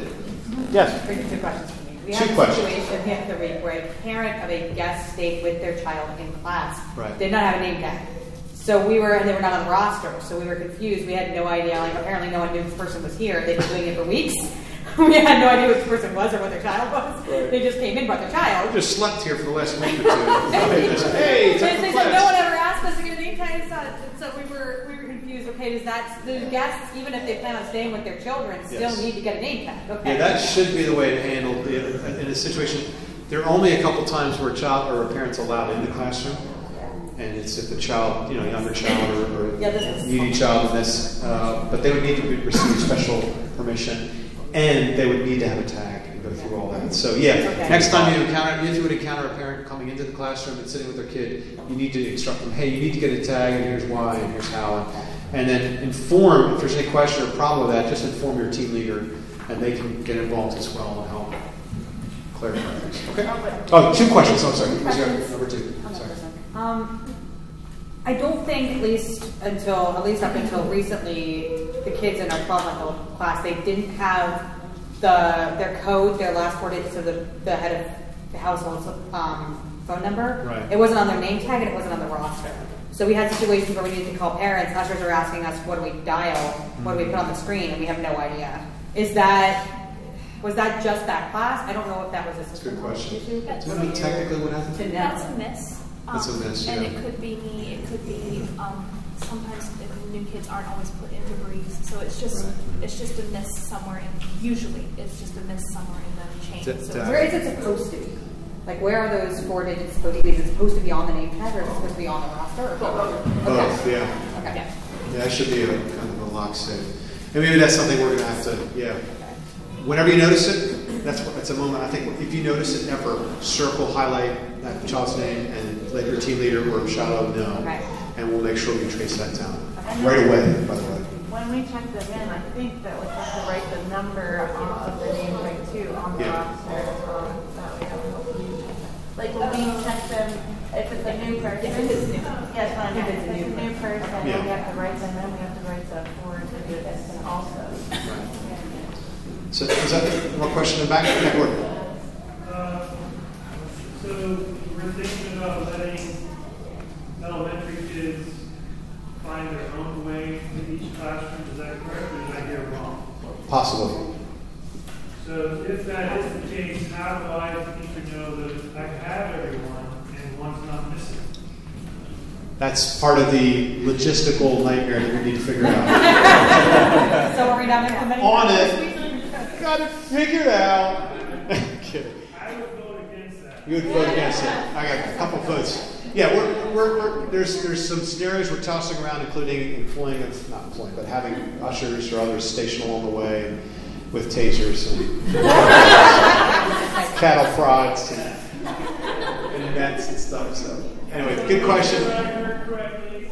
S1: Yes?
S13: Three, two questions for me. We
S1: Two
S13: had a
S1: questions.
S13: situation the other week where a parent of a guest stayed with their child in class.
S1: Right.
S13: Did not have a name tag. So we were, and they were not on the roster, so we were confused. We had no idea. Like apparently, no one knew this person was here. They've been doing it for weeks. we had no idea what this person was or what their child was.
S1: Right.
S13: They just came in, brought their
S1: I
S13: child.
S1: just slept here for the last week or two. Just, hey,
S13: They-
S1: time
S13: they
S1: for
S13: said no one ever asked us to get a name tag. So, so we were we were confused. Okay, does that the guests, even if they plan on staying with their children, still
S1: Yes.
S13: need to get a name tag? Okay.
S1: Yeah, that should be the way to handle it in a situation. There are only a couple times where a child or a parent's allowed in the classroom, and it's if the child, you know, younger child or, or
S13: Yeah,
S1: needy child in this, uh, but they would need to receive special permission, and they would need to have a tag and go through all that. So yeah,
S13: Okay.
S1: next time you encounter, if you would encounter a parent coming into the classroom and sitting with their kid, you need to instruct them, hey, you need to get a tag, and here's why, and here's how, and then inform if there's any question or problem with that. Just inform your team leader, and they can get involved as well and help clarify things. Okay. Oh, two questions. Oh, sorry. There Number two. Sorry.
S13: Um, I don't think, at least until, at least up until recently, the kids in our 12 month old class, they didn't have the their code, their last four digits of the, the head of the household's um, phone number.
S1: Right.
S13: It wasn't on their name tag and it wasn't on the roster. So we had situations where we needed to call parents. Ushers are asking us, what do we dial? What do we put on the screen? And we have no idea. Is that, was that just that class? I don't know if that was a
S1: Good question.
S13: issue.
S1: Do you know technically what happened?
S13: To know.
S3: That's a miss.
S1: That's a
S3: Um,
S1: miss,
S3: And
S1: yeah.
S3: it could be me, it could be, um, sometimes the new kids aren't always put into Breeze, so it's just, it's just a miss somewhere in, usually, it's just a miss somewhere in the chain.
S1: D-
S3: So
S1: d-
S13: Where is it supposed to be? Like, where are those four digits supposed to be? Is it supposed to be on the name tag or is it supposed to be on the roster? Or both?
S1: Both. Yeah.
S13: Okay.
S1: Yeah, yeah, that should be a kind of a lock safe. And maybe that's something we're going to have to, yeah. Whenever you notice it, that's that's a moment. I think if you notice it ever, circle, highlight that child's name, and let your team leader or shadow know,
S13: Okay.
S1: and we'll make sure we trace that down right away. By the way.
S14: When we check them in, I think that we have to write the number uh, of the name tag too on the
S1: Yeah.
S14: roster. um, that way it'll- Like when we check them, if it's a new person.
S13: If it's new.
S14: Yes, fine.
S13: If
S14: If
S13: it's
S14: it's
S13: a
S14: a
S13: new
S14: new person, then we have to write them in, we have to write the four digits and also.
S1: So is that one question in the back? Yeah, Gordon.
S11: Uh, So we're thinking about letting elementary kids find their own way in each classroom, is that correct, or did I hear wrong?
S1: Possibly.
S11: So if that is the case, how do I, as a teacher, know that I have everyone and one's not missing?
S1: That's part of the logistical nightmare that we need to figure out.
S13: So are we not implementing?
S1: On
S13: that?
S1: it. Got it figured out. Kidding.
S11: I would vote against that.
S1: You would vote against it. I got a couple votes. Yeah, we're, we're, we're, there's, there's some scenarios we're tossing around, including employing of, not employing, but having ushers or others stationed along the way and with tasers and cattle prods and, and nets and stuff. So, anyway, good question.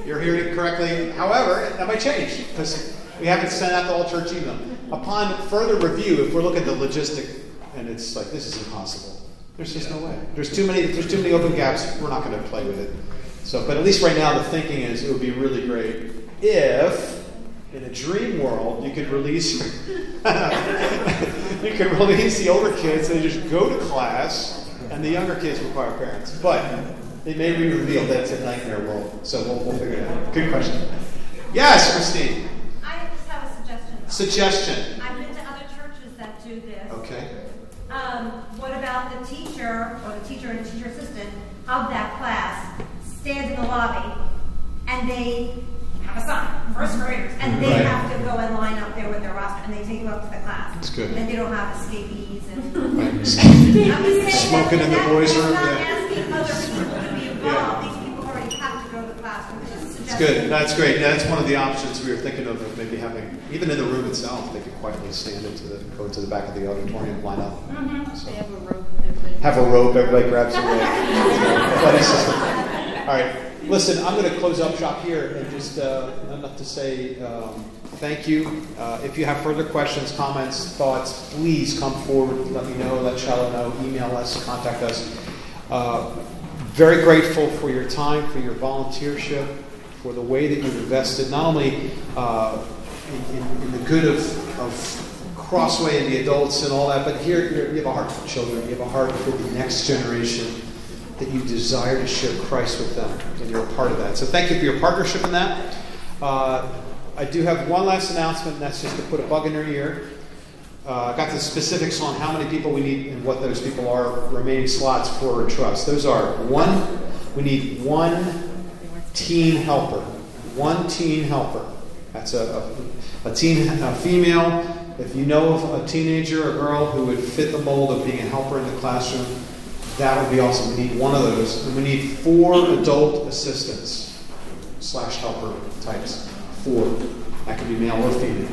S1: You're hearing it correctly. However, that might change because we haven't sent out the all church email. Upon further review, if we're looking at the logistic and it's like this is impossible, there's just no way. There's too many. There's too many open gaps. We're not going to play with it. So, but at least right now, the thinking is it would be really great if, in a dream world, you could release you could release the older kids. And they just go to class, and the younger kids require parents. But it may be revealed that it's a nightmare world. So we'll, we'll figure it out. Good question. Yes, Christine.
S15: I just have a suggestion.
S1: Suggestion.
S15: I've been to other churches that do this.
S1: Okay.
S15: Um, what about the teacher or the teacher and the teacher assistant of that class stand in the lobby and they have a sign, first graders, and they
S1: Right.
S15: have to go and line up there with their roster and they take them up to the class.
S1: That's good.
S15: And they don't have escapees and. I'm just saying
S1: Smoking
S15: that-
S1: in the
S15: that-
S1: boys'
S15: that's
S1: room,
S15: not
S1: yeah.
S15: asking other people to be involved.
S1: Yeah.
S15: These people already have to go to the classroom. It's just a
S1: It's
S15: suggestion.
S1: good. That's great. That's one of the options we were thinking of, of maybe having, even in the room itself, they could quietly stand into the, go to the back of the auditorium, line up. Mm-hmm.
S14: They have a rope. everybody-
S1: Have a rope, everybody grabs a rope. Buddy system. All right. Listen, I'm going to close up shop here and just uh, enough to say um, thank you. Uh, if you have further questions, comments, thoughts, please come forward. Let me know. Let Shallow know. Email us. Contact us. Uh, very grateful for your time, for your volunteership, for the way that you've invested not only uh, in, in, in the good of, of Crossway and the adults and all that, but here you're, have a heart for children. You have a heart for the next generation that you desire to share Christ with them, you're a part of that. So thank you for your partnership in that. Uh, I do have one last announcement, and that's just to put a bug in your ear. Uh, I got the specifics on how many people we need and what those people are, remaining slots for Entrust. Those are one, we need one teen helper. One teen helper. That's a, a, a teen, a female. If you know of a teenager or girl who would fit the mold of being a helper in the classroom, that would be awesome. We need one of those. And we need four adult assistants slash helper types. Four. That could be male or female.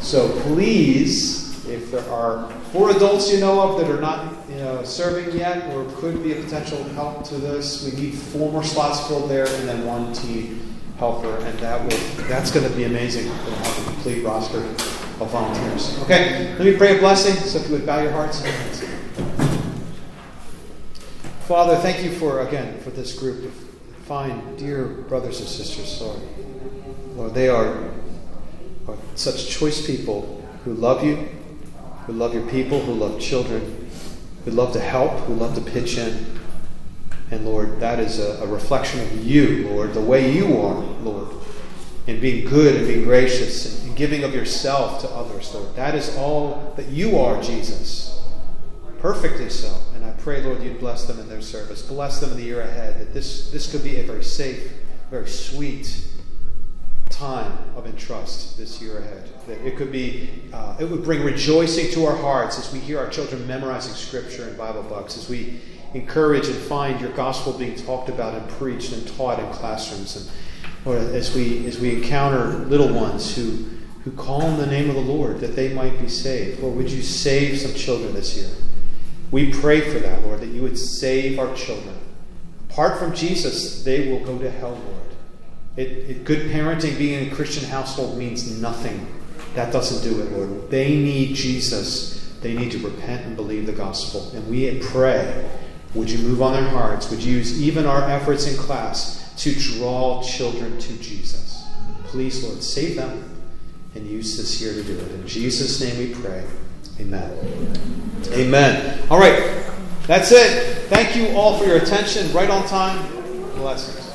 S1: So please, if there are four adults you know of that are not you know, serving yet or could be a potential help to this, we need four more slots filled there and then one teen helper, and that will that's going to be amazing. We'll have a complete roster of volunteers. Okay, let me pray a blessing. So if you would bow your hearts. Father, thank you for again for this group of fine, dear brothers and sisters. Lord, Lord, they are, are such choice people who love you, who love your people, who love children, who love to help, who love to pitch in. And Lord, that is a, a, reflection of you, Lord, the way you are, Lord, in being good and being gracious and giving of yourself to others, Lord. That is all that you are, Jesus. Perfectly so. I pray, Lord, you'd bless them in their service. Bless them in the year ahead, that this, this could be a very safe, very sweet time of Entrust this year ahead. That it could be, uh, it would bring rejoicing to our hearts as we hear our children memorizing scripture and Bible books, as we encourage and find your gospel being talked about and preached and taught in classrooms. And as we as we encounter little ones who who call on the name of the Lord that they might be saved. Lord, would you save some children this year? We pray for that, Lord, that you would save our children. Apart from Jesus, they will go to hell, Lord. It, it, good parenting, being in a Christian household, means nothing. That doesn't do it, Lord. They need Jesus. They need to repent and believe the gospel. And we pray would you move on their hearts? Would you use even our efforts in class to draw children to Jesus? Please, Lord, save them and use this year to do it. In Jesus' name we pray. Amen. Amen. All right. That's it. Thank you all for your attention. Right on time. Blessings.